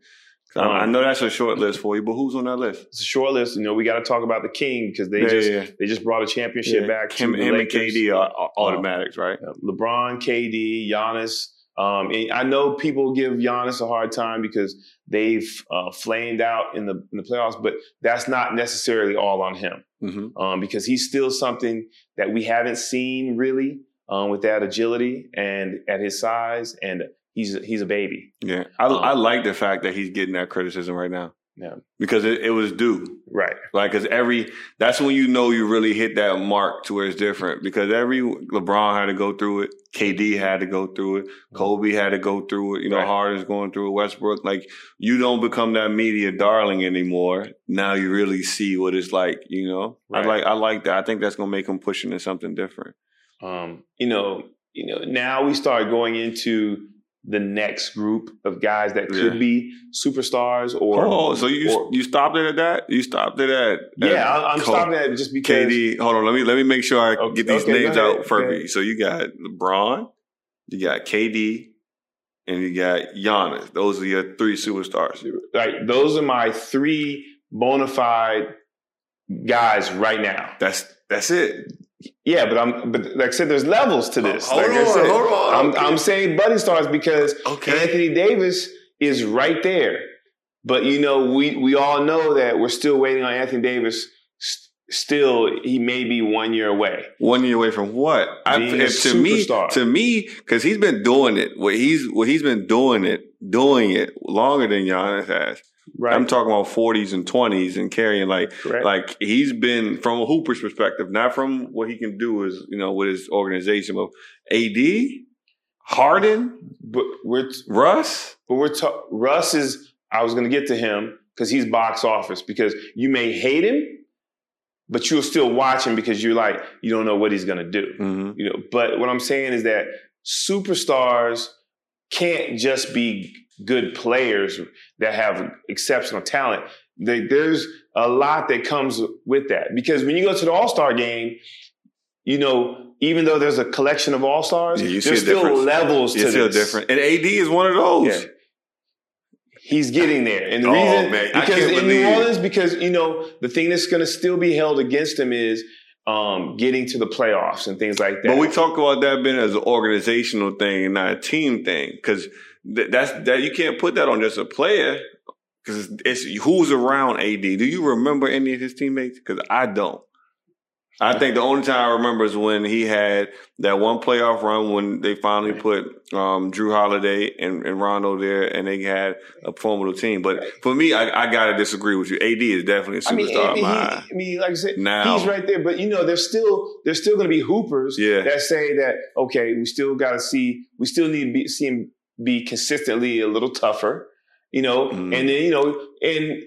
Um, I know that's a short list for you, but who's on that list? It's a short list. You know, we got to talk about the King because they yeah, just yeah. they just brought a championship yeah. back. Him, him and KD are um, automatics, right? LeBron, KD, Giannis. Um, I know people give Giannis a hard time because they've uh, flamed out in the in the playoffs, but that's not necessarily all on him mm-hmm. um, because he's still something that we haven't seen really um, with that agility and at his size and he's he's a baby. Yeah, I, um, I like the fact that he's getting that criticism right now. Yeah, because it, it was due. Right. Like, because every that's when you know you really hit that mark to where it's different. Because every LeBron had to go through it, KD had to go through it. Kobe had to go through it. You know, right. Harden's going through it, Westbrook. Like, you don't become that media darling anymore. Now you really see what it's like. You know, right. I like I like that. I think that's gonna make him push into something different. Um, you know, you know, now we start going into the next group of guys that could yeah. be superstars or oh so you or, you stopped it at that? You stopped it at yeah at I'm, stopping at just because KD hold on let me let me make sure I okay, get these okay, names out for me. So you got LeBron you got KD and you got Giannis. Those are your three superstars. Right those are my three bona fide guys right now. That's that's it yeah, but I'm but like I said, there's levels to oh, this. Hold like on, I said, hold on. I'm, okay. I'm saying buddy stars because okay. Anthony Davis is right there. But you know, we we all know that we're still waiting on Anthony Davis. Still, he may be one year away. One year away from what? I, to superstar. me, to me, because he's been doing it. What he's what he's been doing it, doing it longer than Giannis has. Right. I'm talking about 40s and 20s and carrying like Correct. like he's been from a Hooper's perspective, not from what he can do is you know with his organization. But AD, Harden, but we're Russ, but we're ta- Russ is. I was going to get to him because he's box office because you may hate him, but you'll still watch him because you're like you don't know what he's going to do. Mm-hmm. You know, but what I'm saying is that superstars can't just be good players that have exceptional talent. They, there's a lot that comes with that because when you go to the All Star game, you know, even though there's a collection of All Stars, yeah, there's still difference. levels you to still this. different. And AD is one of those. Yeah. He's getting there, and the oh, reason man. because in New Orleans, because you know the thing that's going to still be held against him is um, getting to the playoffs and things like that. But we talk about that being as an organizational thing and not a team thing because th- that's that you can't put that on just a player because it's, it's who's around AD. Do you remember any of his teammates? Because I don't. I think the only time I remember is when he had that one playoff run when they finally put um, Jrue Holiday and, and, Rondo there, and they had a formidable team. But for me, I, I got to disagree with you. AD is definitely a superstar. I mean, he, I mean, like I said, now he's right there. But you know, there's still there's still going to be hoopers yeah. that say that okay, we still got to see, we still need to be, see him be consistently a little tougher, you know, mm-hmm. and then you know, and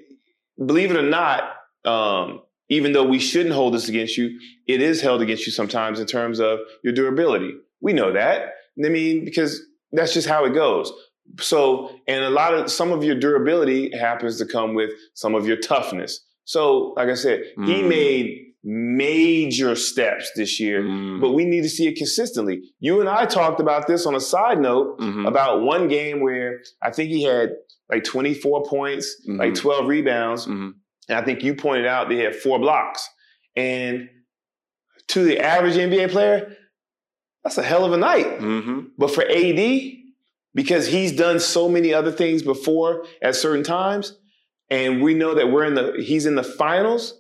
believe it or not, um, even though we shouldn't hold this against you, it is held against you sometimes in terms of your durability. We know that. I mean, because that's just how it goes. So, and a lot of some of your durability happens to come with some of your toughness. So, like I said, mm. he made major steps this year, mm. but we need to see it consistently. You and I talked about this on a side note mm-hmm. about one game where I think he had like 24 points, mm-hmm. like 12 rebounds. Mm-hmm. And I think you pointed out they had four blocks. And to the average NBA player, that's a hell of a night. Mm-hmm. But for AD, because he's done so many other things before at certain times, and we know that we're in the he's in the finals,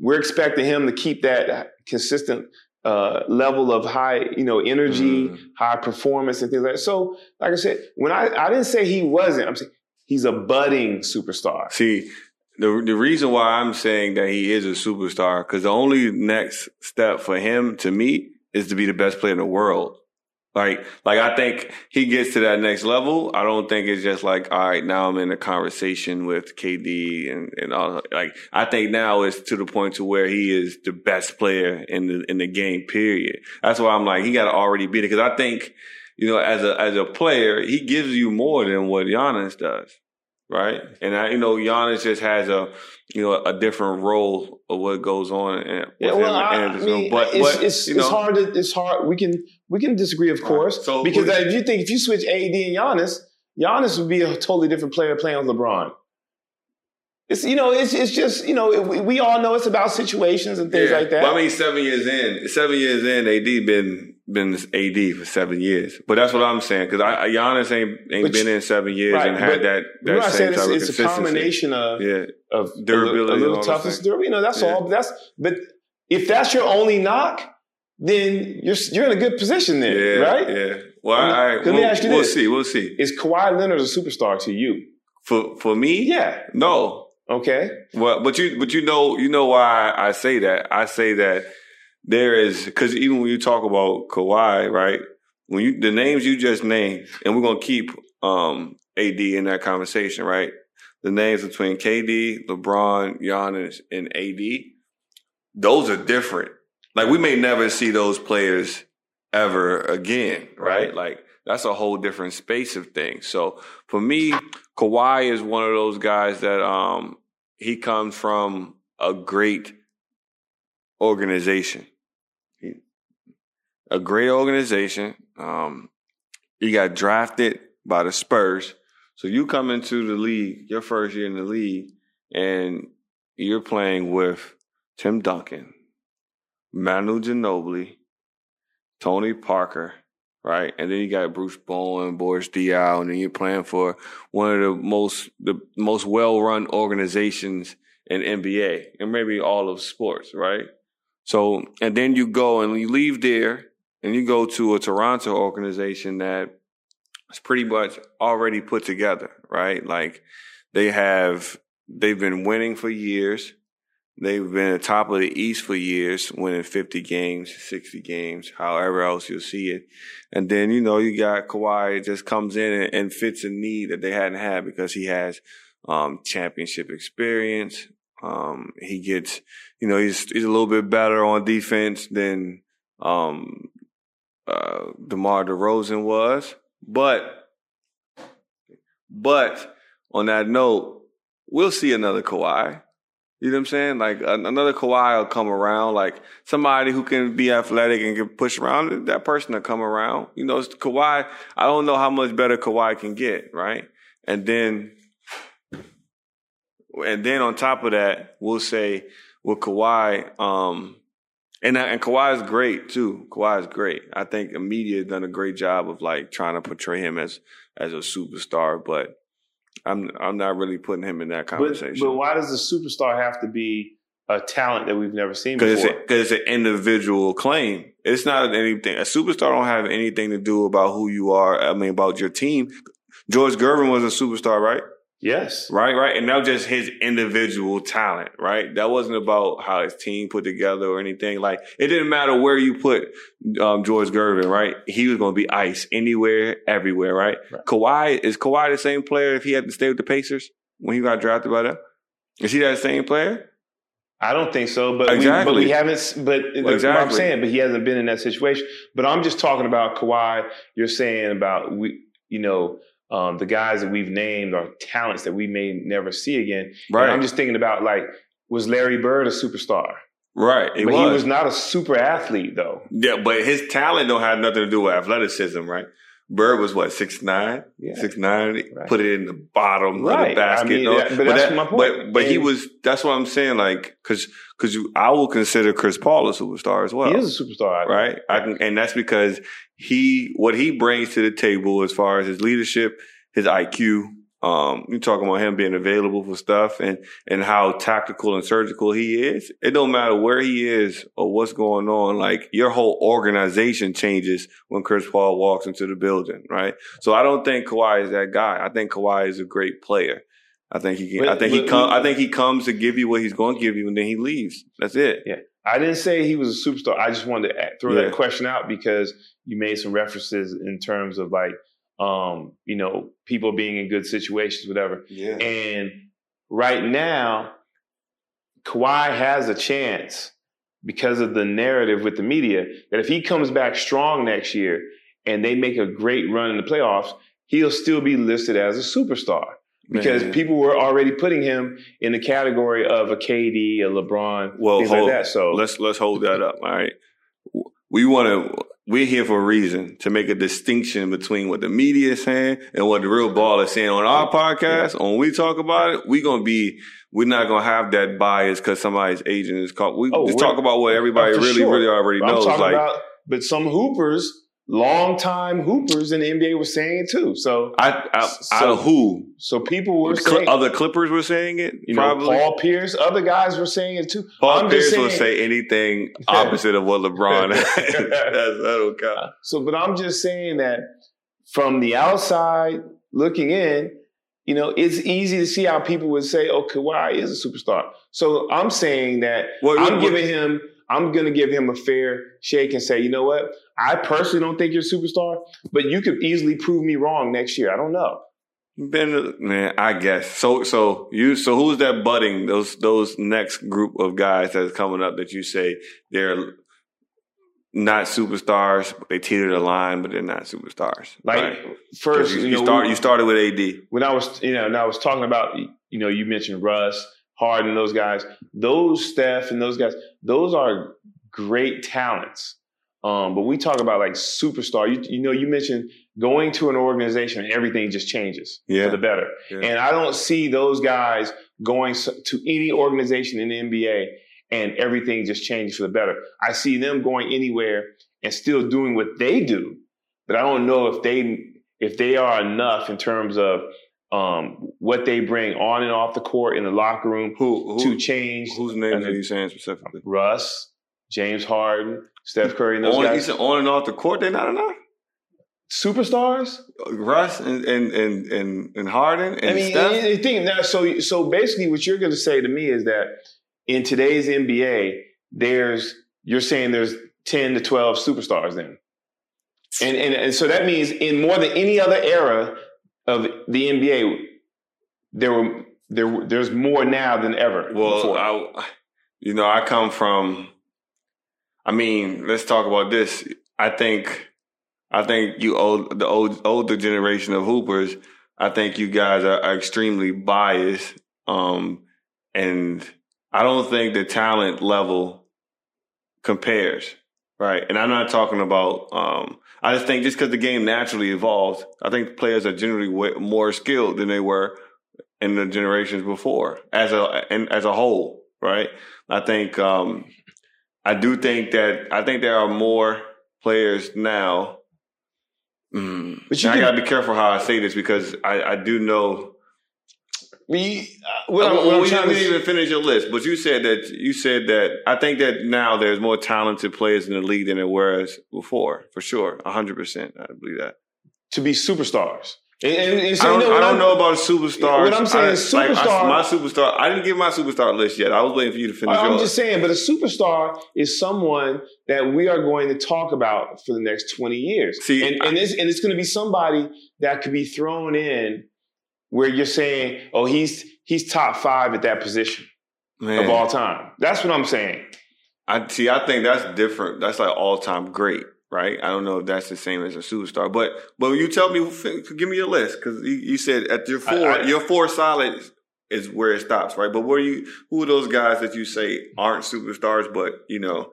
we're expecting him to keep that consistent uh, level of high, you know, energy, mm. high performance, and things like that. So, like I said, when I I didn't say he wasn't, I'm saying he's a budding superstar. See, the the reason why I'm saying that he is a superstar because the only next step for him to meet is to be the best player in the world. Like, like I think he gets to that next level. I don't think it's just like, all right, now I'm in a conversation with KD and, and all. Like, I think now it's to the point to where he is the best player in the, in the game, period. That's why I'm like, he got to already beat it. Cause I think, you know, as a, as a player, he gives you more than what Giannis does right? And I, you know, Giannis just has a, you know, a different role of what goes on. And yeah, well, I, I mean, but, it's, but, it's, you know, it's hard. To, it's hard. We can we can disagree, of course, right. so, because if you think if you switch AD and Giannis, Giannis would be a totally different player playing with LeBron. It's you know it's it's just you know we, we all know it's about situations and things yeah, like that. But I mean, seven years in, seven years in, AD been been AD for seven years. But that's what I'm saying because I, Giannis ain't ain't but been in seven years right, and had that that same saying type it's, it's a combination of yeah of durability, a, a little toughness, durability. You know, that's yeah. all. But that's but if that's your only knock, then you're you're in a good position there, yeah, right? Yeah. Well, I, I, we'll, we'll this. see. We'll see. Is Kawhi Leonard a superstar to you? For for me? Yeah. No. Okay. Well, but you but you know you know why I say that. I say that there is because even when you talk about Kawhi, right? When you the names you just named, and we're gonna keep um, AD in that conversation, right? The names between KD, LeBron, Giannis, and AD, those are different. Like we may never see those players ever again, right? right? Like that's a whole different space of things. So for me, Kawhi is one of those guys that um, he comes from a great organization a great organization. Um, you got drafted by the Spurs. So you come into the league, your first year in the league, and you're playing with Tim Duncan, Manu Ginobili, Tony Parker, right? And then you got Bruce Bowen, Boris Diaw, and then you're playing for one of the most the most well run organizations in NBA and maybe all of sports, right? So and then you go and you leave there and you go to a Toronto organization that is pretty much already put together, right? Like they have, they've been winning for years. They've been at the top of the East for years, winning 50 games, 60 games, however else you'll see it. And then, you know, you got Kawhi just comes in and, and fits a need that they hadn't had because he has um, championship experience. Um, he gets, you know, he's he's a little bit better on defense than um, uh, DeMar DeRozan was. But, but on that note, we'll see another Kawhi. You know what I'm saying? Like another Kawhi will come around, like somebody who can be athletic and can push around. That person will come around. You know, Kawhi. I don't know how much better Kawhi can get, right? And then, and then on top of that, we'll say, will Kawhi um, and uh, and Kawhi is great too. Kawhi is great. I think the media has done a great job of like trying to portray him as as a superstar, but I'm I'm not really putting him in that conversation. But, but why does the superstar have to be a talent that we've never seen before? Because it's, it's, an individual claim. It's not anything. A superstar don't have anything to do about who you are. I mean, about your team. George Gervin was a superstar, right? Yes. Right, right. And that was just his individual talent, right? That wasn't about how his team put together or anything. Like, it didn't matter where you put um, George Gervin, right? He was going to be ice anywhere, everywhere, right? right? Kawhi, is Kawhi the same player if he had to stay with the Pacers when he got drafted by them? Is he that same player? I don't think so, but exactly. we, but we haven't. But well, exactly. what I'm saying, but he hasn't been in that situation. But I'm just talking about Kawhi. You're saying about we, you know, um, the guys that we've named are talents that we may never see again. Right. And I'm just thinking about like, was Larry Bird a superstar? Right. but was. he was not a super athlete though. Yeah, but his talent don't have nothing to do with athleticism, right? Bird was what six nine, Yeah. six nine. Right. Put it in the bottom of the basket. I mean, No, that- but that's that- my point. But but he was. That's what I'm saying. Like because because I will consider Chris Paul a superstar as well. he is a superstar, I right? I can, and that's because he what he brings to the table as far as his leadership, his IQ. Um, you talking about him being available for stuff and and how tactical and surgical he is. It don't matter where he is or what's going on. Like your whole organization changes when Chris Paul walks into the building, right? So I don't think Kawhi is that guy. I think Kawhi is a great player. I think he can. I But- think he but- come. I think he comes to give you what he's going to give you, and then he leaves. That's it. I didn't say he was a superstar. I just wanted to throw Yeah. that question out because you made some references in terms of like, um, you know, people being in good situations, whatever. Yeah. And right now, Kawhi has a chance because of the narrative with the media that if he comes back strong next year and they make a great run in the playoffs, he'll still be listed as a superstar because Man. people were already putting him in the category of a KD, a LeBron, Well, things hold, like that. So let's let's hold that up. All right, we want to. We're here for a reason to make a distinction between what the media is saying and what the real ball is saying on our podcast. When we talk about it, we're gonna be. We're not gonna have that bias because somebody's agent is called. We Oh, just talk about what everybody Oh, really, sure. really already knows. Like about, but some hoopers, longtime hoopers in the NBA were saying it too. So, I, I, So- out of who? so people were saying, other Clippers were saying it. you know, probably. Paul Pierce, other guys were saying it too. Paul I'm Pierce will saying- say anything opposite of what LeBron. That's, that don't count. So, but I'm just saying that from the outside looking in, you know, it's easy to see how people would say, "Oh, Kawhi is a superstar." So I'm saying that I'm giving him, I'm going to give him a fair shake and say, you know what? I personally don't think you're a superstar, but you could easily prove me wrong next year. I don't know. Ben, man, I guess so. So you, so who's that budding? Those those next group of guys that's coming up that you say they're not superstars, they teeter the line, but they're not superstars. Like right? first, you, you, you know, start you started with AD. when I was, you know, and I was talking about, you know, you mentioned Russ, Harden, those guys, those Steph and those guys, those are great talents. Um, but we talk about like superstar. You, you know, you mentioned going to an organization and everything just changes Yeah. for the better. Yeah. And I don't see those guys going to any organization in the NBA and everything just changes for the better. I see them going anywhere and still doing what they do, but I don't know if they if they are enough in terms of um, what they bring on and off the court in the locker room Who, to change. whose names and are you saying specifically? Russ, James Harden, Steph Curry, and those On, guys, on and off the court, they're not enough. superstars. Russ and and and and, and Harden and I mean, Steph. the thing now, so so basically, what you're going to say to me is that in today's NBA, there's you're saying there's ten to twelve superstars then, and and, and so that means in more than any other era of the NBA, there were there there's more now than ever. Well, before. I, you know, I come from. I mean, let's talk about this. I think, I think you old the old older generation of hoopers. I think you guys are, are extremely biased, um, and I don't think the talent level compares. Right, and I'm not talking about. Um, I just think just because the game naturally evolves, I think players are generally way more skilled than they were in the generations before as a and as a whole, right? I think um I do think that I think there are more players now. Mm, But you I can- gotta be careful how I say this because I, I do know. Me, uh, what I'm, Well, we didn't to even finish your list, but you said that you said that I think that now there's more talented players in the league than there was before, for sure, hundred percent. I believe that. to be superstars. And, and, and I so, don't, you know, I don't know about superstars. What I'm saying I- is like, I- superstar- my superstar. I didn't give my superstar list yet. I was waiting for you to finish I'm yours. just saying, but a superstar is someone that we are going to talk about for the next 20 years. See, and, and, it's, and it's going to be somebody that could be thrown in where you're saying, oh, he's he's top five at that position Man, of all time. That's what I'm saying. I see. I think that's different. That's like all time great, right? I don't know if that's the same as a superstar, but but you tell me, give me your list because you, you, said at your four, I, I, your four solid is where it stops, right? But where you, who are those guys that you say aren't superstars, but you know?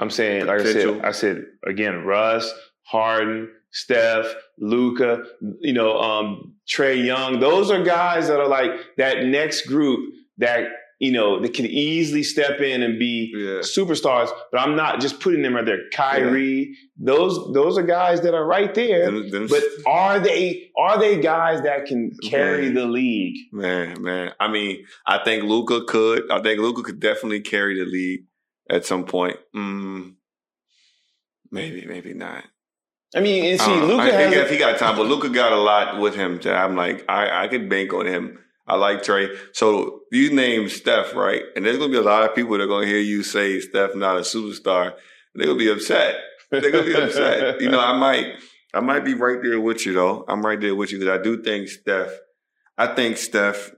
I'm saying, like I said, I said again, Russ, Harden, Steph, Luka, you know, um, Trae Young. Those are guys that are like that next group that you know that can easily step in and be yeah. superstars. But I'm not just putting them right there. Kyrie, yeah. those those are guys that are right there. Them, them, but are they are they guys that can carry man, the league? Man, man. I mean, I think Luka could. I think Luka could definitely carry the league at some point. Mm, maybe, maybe not. I mean, and see, Luka has if he got time, but Luka got a lot with him. That I'm like, I, I could bank on him. I like Trae. So you name Steph, right? And there's gonna be a lot of people that are gonna hear you say Steph not a superstar. They're gonna be upset. They're gonna be upset. You know, I might, I might be right there with you though. I'm right there with you because I do think Steph. I think Steph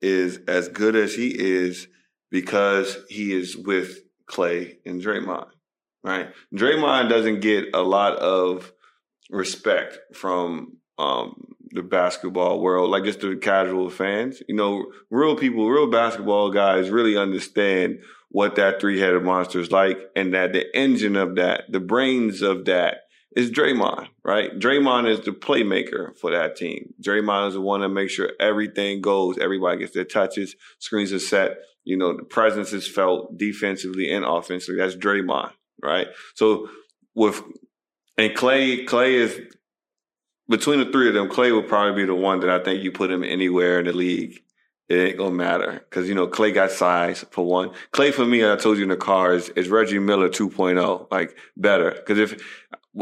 is as good as he is because he is with Klay and Draymond right? Draymond doesn't get a lot of respect from um, the basketball world, like just the casual fans. You know, real people, real basketball guys really understand what that three headed monster is like and that the engine of that, the brains of that is Draymond, right? Draymond is the playmaker for that team. Draymond is the one that makes sure everything goes, everybody gets their touches, screens are set, you know, the presence is felt defensively and offensively. That's Draymond, right? So with and Klay, Klay is between the three of them. Klay would probably be the one that I think you put him anywhere in the league. It ain't gonna matter because you know Klay got size for one. Klay for me, I told you in the car is, is Reggie Miller 2.0, like better. Because if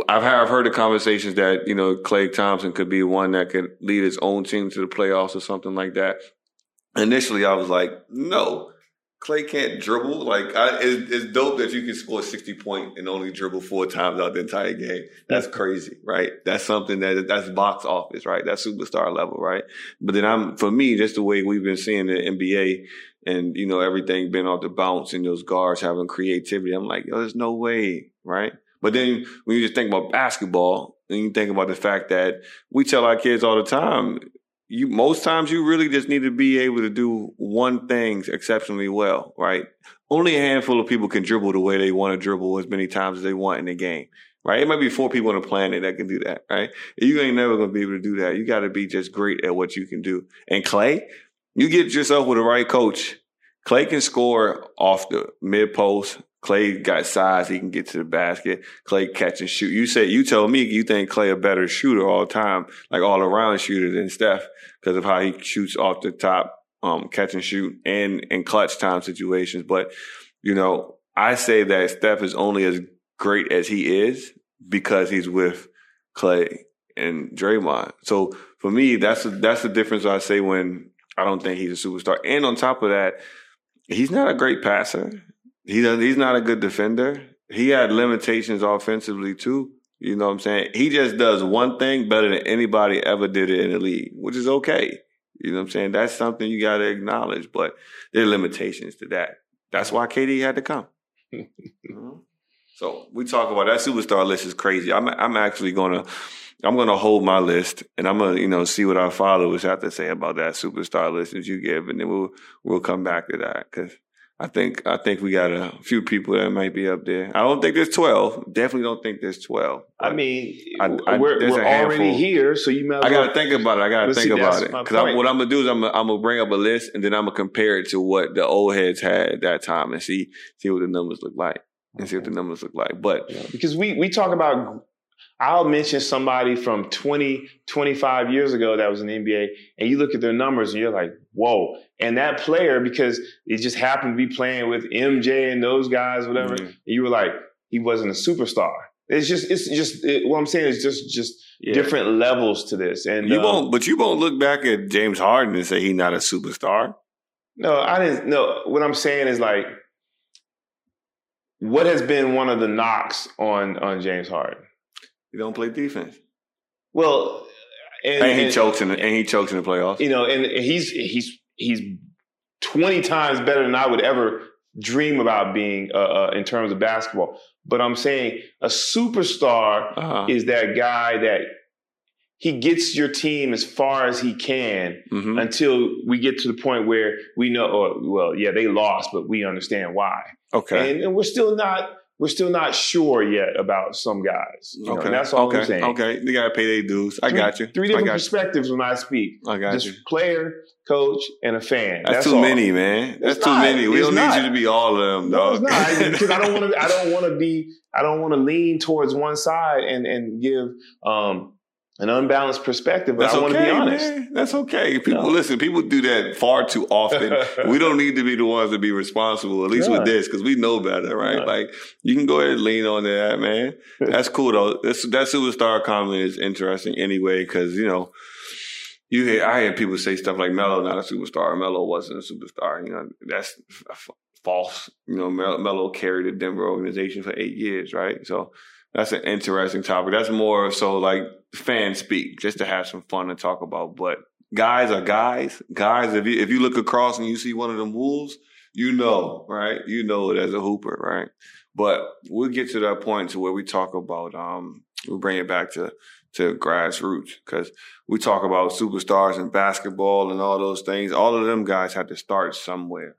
I've I've heard the conversations that you know Klay Thompson could be one that could lead his own team to the playoffs or something like that. Initially, I was like, no, Klay can't dribble. Like, I, it's, it's, dope that you can score 60 point and only dribble four times out the entire game. That's crazy, right? That's something that, that's box office, right? That's superstar level, right? But then I'm, for me, just the way we've been seeing the NBA and, you know, everything been off the bounce and those guards having creativity, I'm like, yo, there's no way, right? But then when you just think about basketball, and you think about the fact that we tell our kids all the time, you most times you really just need to be able to do one thing exceptionally well, right? Only a handful of people can dribble the way they want to dribble as many times as they want in the game, right? It might be four people on the planet that can do that, right? You ain't never gonna be able to do that. You got to be just great at what you can do. And Klay, you get yourself with the right coach. Klay can score off the mid post, Klay got size. He can get to the basket. Klay catch and shoot. You say, you told me you think Klay a better shooter all time, like all around shooter than Steph because of how he shoots off the top, um, catch and shoot and in clutch time situations. But, you know, I say that Steph is only as great as he is because he's with Klay and Draymond. So for me, that's, a, that's the difference I say when I don't think he's a superstar. And on top of that, he's not a great passer. He doesn't, he's not a good defender. He had limitations offensively too. You know what I'm saying? He just does one thing better than anybody ever did it in the league, which is okay. You know what I'm saying? That's something you got to acknowledge, but there are limitations to that. That's why KD had to come. mm-hmm. So we talk about that superstar list is crazy. I'm I'm actually gonna I'm gonna hold my list and I'm gonna you know see what our followers have to say about that superstar list that you give, and then we'll we'll come back to that because I think I think we got a few people that might be up there. I don't think there's twelve. Definitely don't think there's twelve. I mean, I, I, we're, we're already here, so you might. I got to think about it. I got to think see, about it because what I'm gonna do is I'm gonna, I'm gonna bring up a list and then I'm gonna compare it to what the old heads had that time and see see what the numbers look like and see what the numbers look like. But because we we talk about I'll mention somebody from 20, 25 years ago that was in the NBA, and you look at their numbers and you're like, whoa. And that player, because it just happened to be playing with MJ and those guys, whatever, mm-hmm. you were like, he wasn't a superstar. It's just, it's just, it, what I'm saying is just, just yeah. different levels to this. And you um, won't, but you won't look back at James Harden and say he's not a superstar. No, I didn't. No, what I'm saying is like, what has been one of the knocks on on James Harden? You don't play defense. Well, and, and he and, chokes in the, and he chokes in the playoffs. You know, and he's he's he's twenty times better than I would ever dream about being uh, uh, in terms of basketball. But I'm saying a superstar uh-huh. is that guy that he gets your team as far as he can mm-hmm. until we get to the point where we know, oh, well, yeah, they lost, but we understand why. Okay. And, and we're still not we're still not sure yet about some guys. You okay, know, that's all okay. I'm saying. Okay, they gotta pay their dues. I three, got you. Three different perspectives you. when I speak. I got Just you. Player, coach, and a fan. That's, that's too all. many, man. That's it's too not. many. We don't not. need you to be all of them, dog. No. Because I don't want to. I don't want to be. I don't want to lean towards one side and and give um, an unbalanced perspective, but That's I want okay, to be honest. Man. That's okay. People no. listen. People do that far too often. we don't need to be the ones to be responsible, at least yeah. with this, because we know better, right? Yeah. Like you can go ahead and lean on that, man. That's cool though. That's, that superstar comment is interesting anyway, because you know. You hear, I hear people say stuff like Melo not a superstar. Melo wasn't a superstar. You know, that's f- false. You know, Melo carried the Denver organization for eight years, right? So that's an interesting topic. That's more so like fan speak, just to have some fun and talk about. But guys are guys. Guys, if you if you look across and you see one of them wolves, you know, right? You know it as a hooper, right? But we'll get to that point to where we talk about um we bring it back to to grassroots because we talk about superstars and basketball and all those things. All of them guys had to start somewhere,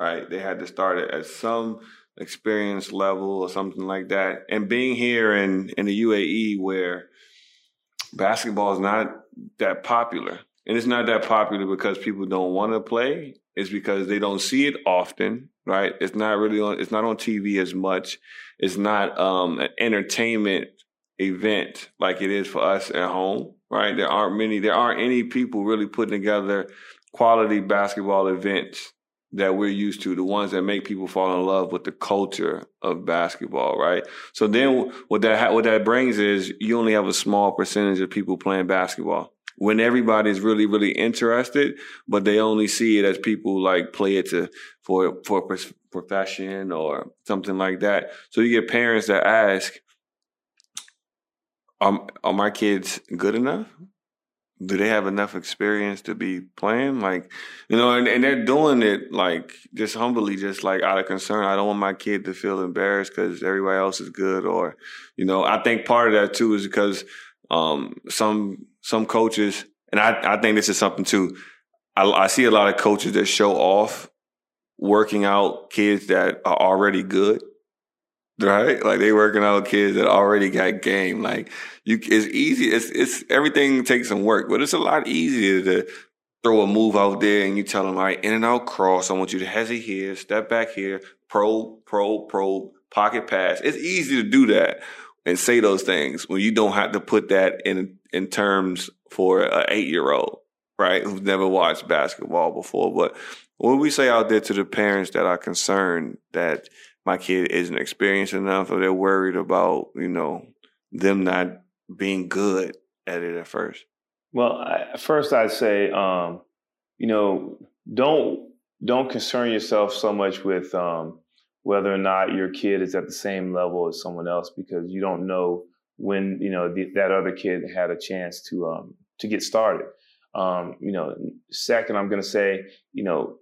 right? They had to start at some experience level or something like that. And being here in, in the UAE where basketball is not that popular. And it's not that popular because people don't want to play. It's because they don't see it often, right? It's not really on it's not on TV as much. It's not um, an entertainment event like it is for us at home, right? There aren't many there aren't any people really putting together quality basketball events that we're used to, the ones that make people fall in love with the culture of basketball, right? So then what that what that brings is you only have a small percentage of people playing basketball. When everybody's really really interested, but they only see it as people like play it to for for profession or something like that. So you get parents that ask, "Are, are my kids good enough?" Do they have enough experience to be playing? Like, you know, and, and they're doing it like just humbly, just like out of concern. I don't want my kid to feel embarrassed because everybody else is good. Or, you know, I think part of that too is because um, some some coaches, and I, I think this is something too. I, I see a lot of coaches that show off working out kids that are already good right? Like they working out kids that already got game. Like you, it's easy. It's it's everything takes some work, but it's a lot easier to throw a move out there and you tell them, all right, in and out cross. I want you to hesitate here, step back here, pro, pro, pro, pocket pass. It's easy to do that and say those things when you don't have to put that in in terms for an eight year old, right? Who's never watched basketball before. But what we say out there to the parents that are concerned that my kid isn't experienced enough or they're worried about, you know, them not being good at it at first? Well, I, first I'd say, um, you know, don't don't concern yourself so much with um, whether or not your kid is at the same level as someone else because you don't know when you know the, that other kid had a chance to um, to get started. Um, you know, second, I'm going to say, you know,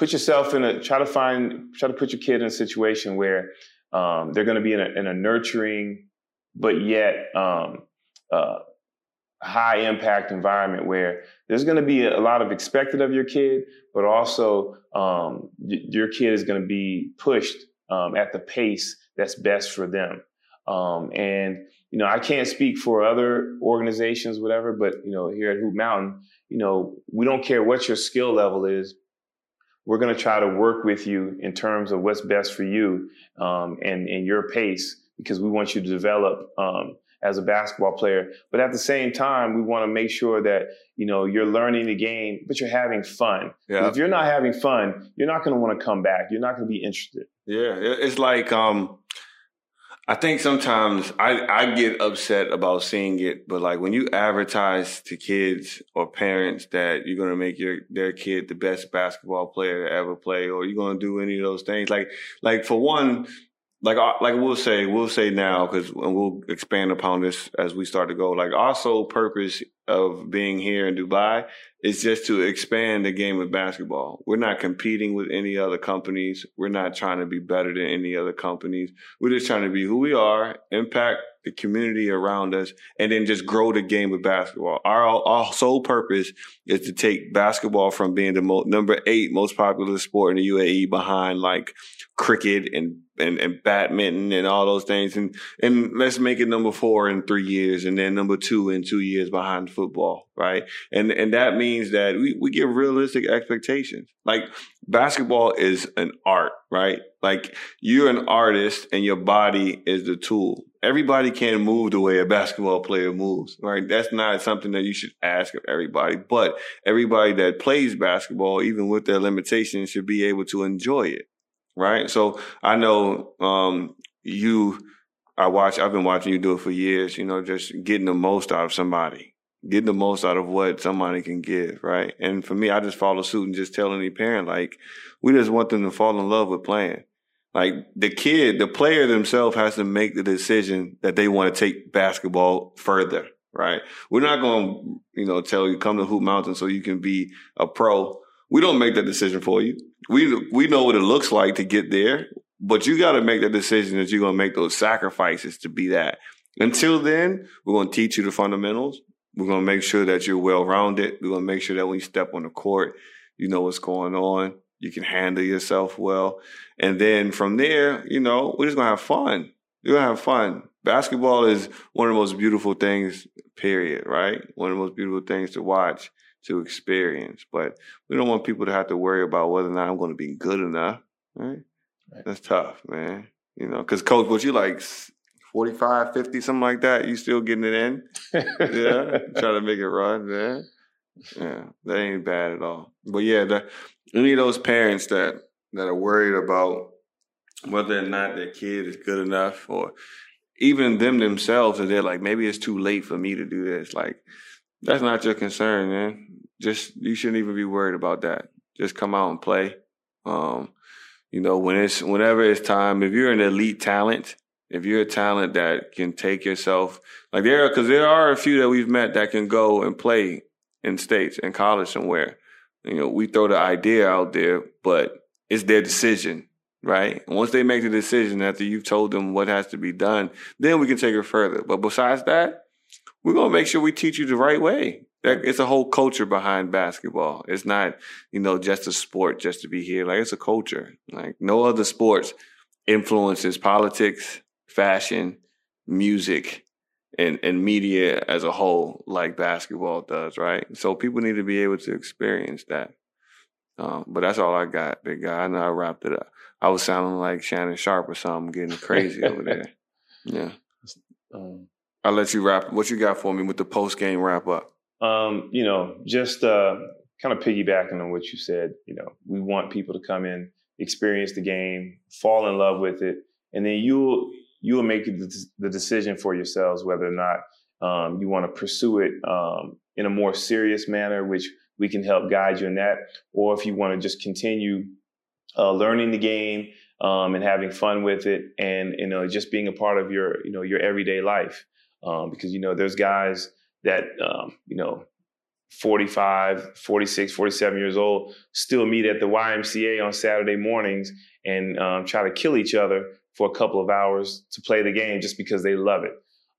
put yourself in a try to find try to put your kid in a situation where um, they're going to be in a, in a, nurturing but yet um, uh, high impact environment where there's going to be a lot of expected of your kid but also um, y- your kid is going to be pushed um, at the pace that's best for them. Um, and you know i can't speak for other organizations whatever but you know here at hoop mountain you know we don't care what your skill level is we're going to try to work with you in terms of what's best for you um, and, and your pace because we want you to develop um, as a basketball player. But at the same time, we want to make sure that you know you're learning the game, but you're having fun. Yeah. If you're not having fun, you're not going to want to come back. You're not going to be interested. Yeah, it's like um, I think sometimes I, I get upset about seeing it, but like when you advertise to kids or parents that you're gonna make your their kid the best basketball player to ever play, or you're gonna do any of those things, like like for one, like uh, like we'll say we'll say now because we'll expand upon this as we start to go. Like our sole purpose of being here in Dubai is just to expand the game of basketball. We're not competing with any other companies. We're not trying to be better than any other companies. We're just trying to be who we are, impact the community around us, and then just grow the game of basketball. Our, our sole purpose is to take basketball from being the mo- number eight most popular sport in the UAE behind like cricket and, and, and badminton and all those things. And, and let's make it number four in three years and then number two in two years behind football. Right. And, and that means that we, we give realistic expectations. Like basketball is an art, right? Like you're an artist and your body is the tool everybody can't move the way a basketball player moves, right? That's not something that you should ask of everybody, but everybody that plays basketball, even with their limitations, should be able to enjoy it, right? So I know, um, you, I watch, I've been watching you do it for years, you know, just getting the most out of somebody, getting the most out of what somebody can give, right? And for me, I just follow suit and just tell any parent, like, we just want them to fall in love with playing like the kid, the player themselves has to make the decision that they want to take basketball further, right? We're not going to, you know, tell you come to Hoop Mountain so you can be a pro. We don't make that decision for you. We we know what it looks like to get there, but you got to make the decision that you're going to make those sacrifices to be that. Until then, we're going to teach you the fundamentals. We're going to make sure that you're well rounded. We're going to make sure that when you step on the court, you know what's going on you can handle yourself well. And then from there, you know, we're just gonna have fun. We're gonna have fun. Basketball is one of the most beautiful things, period, right? One of the most beautiful things to watch, to experience. But we don't want people to have to worry about whether or not I'm gonna be good enough, right? right. That's tough, man. You know, because coach, what you like 45, 50, something like that, you still getting it in? yeah. Trying to make it run, man. Yeah, that ain't bad at all. But yeah, the, any of those parents that that are worried about whether or not their kid is good enough, or even them themselves, and they're like, maybe it's too late for me to do this. Like, that's not your concern, man. Just you shouldn't even be worried about that. Just come out and play. Um, you know, when it's whenever it's time. If you're an elite talent, if you're a talent that can take yourself like there, because there are a few that we've met that can go and play in states in college somewhere. You know, we throw the idea out there, but it's their decision, right? And once they make the decision after you've told them what has to be done, then we can take it further. But besides that, we're gonna make sure we teach you the right way. It's a whole culture behind basketball. It's not, you know, just a sport just to be here. Like it's a culture. Like no other sports influences politics, fashion, music, and, and media as a whole, like basketball does, right? So people need to be able to experience that. Um, but that's all I got, big guy. I know I wrapped it up. I was sounding like Shannon Sharpe or something, getting crazy over there. Yeah. Um, I'll let you wrap. What you got for me with the post game wrap up? Um, you know, just uh, kind of piggybacking on what you said. You know, we want people to come in, experience the game, fall in love with it, and then you'll you will make the decision for yourselves whether or not um, you want to pursue it um, in a more serious manner, which we can help guide you in that, or if you want to just continue uh, learning the game um, and having fun with it, and you know just being a part of your you know your everyday life, um, because you know there's guys that um, you know 45, 46, 47 years old still meet at the YMCA on Saturday mornings and um, try to kill each other for a couple of hours to play the game just because they love it.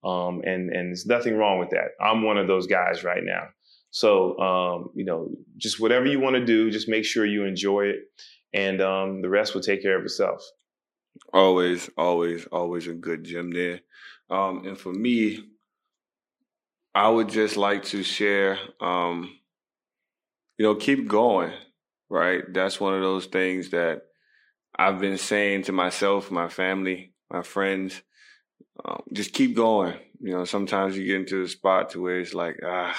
Um, and and there's nothing wrong with that. I'm one of those guys right now. So um, you know, just whatever you want to do, just make sure you enjoy it, and um, the rest will take care of itself. Always, always, always a good gym there. Um, and for me, I would just like to share, um, you know, keep going. Right, that's one of those things that I've been saying to myself, my family, my friends, um, just keep going. You know, sometimes you get into a spot to where it's like, ah,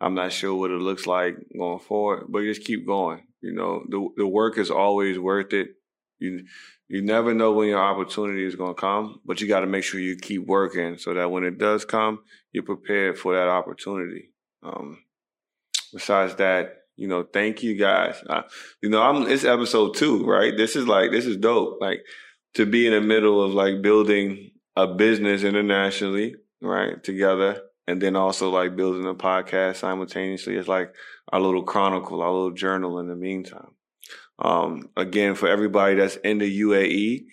I'm not sure what it looks like going forward, but just keep going. You know, the the work is always worth it. You you never know when your opportunity is going to come, but you got to make sure you keep working so that when it does come, you're prepared for that opportunity. Um, besides that, you know, thank you guys. Uh, you know, I'm it's episode two, right? This is like this is dope. Like to be in the middle of like building a business internationally, right, together, and then also like building a podcast simultaneously. It's like our little chronicle, our little journal in the meantime. Um, again, for everybody that's in the UAE,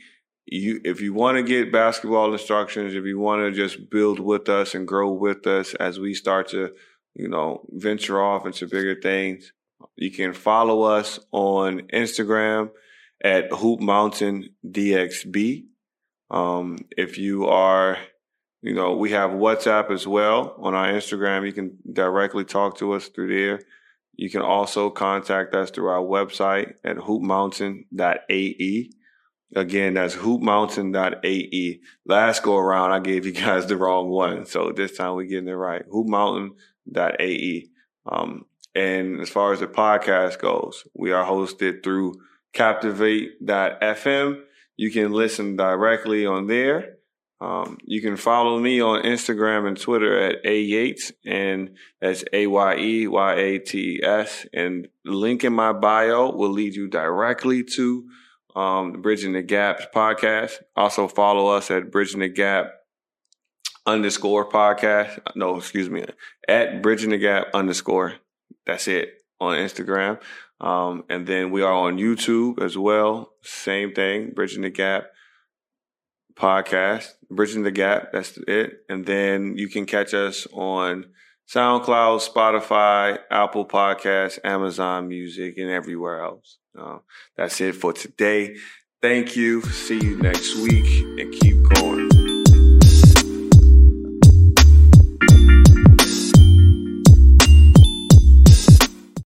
you if you want to get basketball instructions, if you want to just build with us and grow with us as we start to, you know, venture off into bigger things, you can follow us on Instagram at Hoop Mountain DXB. Um, if you are, you know, we have WhatsApp as well on our Instagram. You can directly talk to us through there. You can also contact us through our website at hoopmountain.ae. Again, that's hoopmountain.ae. Last go around, I gave you guys the wrong one. So this time we're getting it right. hoopmountain.ae. Um, and as far as the podcast goes, we are hosted through captivate.fm. You can listen directly on there. Um, you can follow me on Instagram and Twitter at A Yates, and that's A Y E Y A T S. And link in my bio will lead you directly to um, Bridging the Gaps podcast. Also follow us at Bridging the Gap underscore podcast. No, excuse me, at Bridging the Gap underscore. That's it on Instagram. Um, and then we are on YouTube as well. Same thing, Bridging the Gap podcast, Bridging the Gap. That's it. And then you can catch us on SoundCloud, Spotify, Apple Podcasts, Amazon Music, and everywhere else. Uh, that's it for today. Thank you. See you next week and keep going.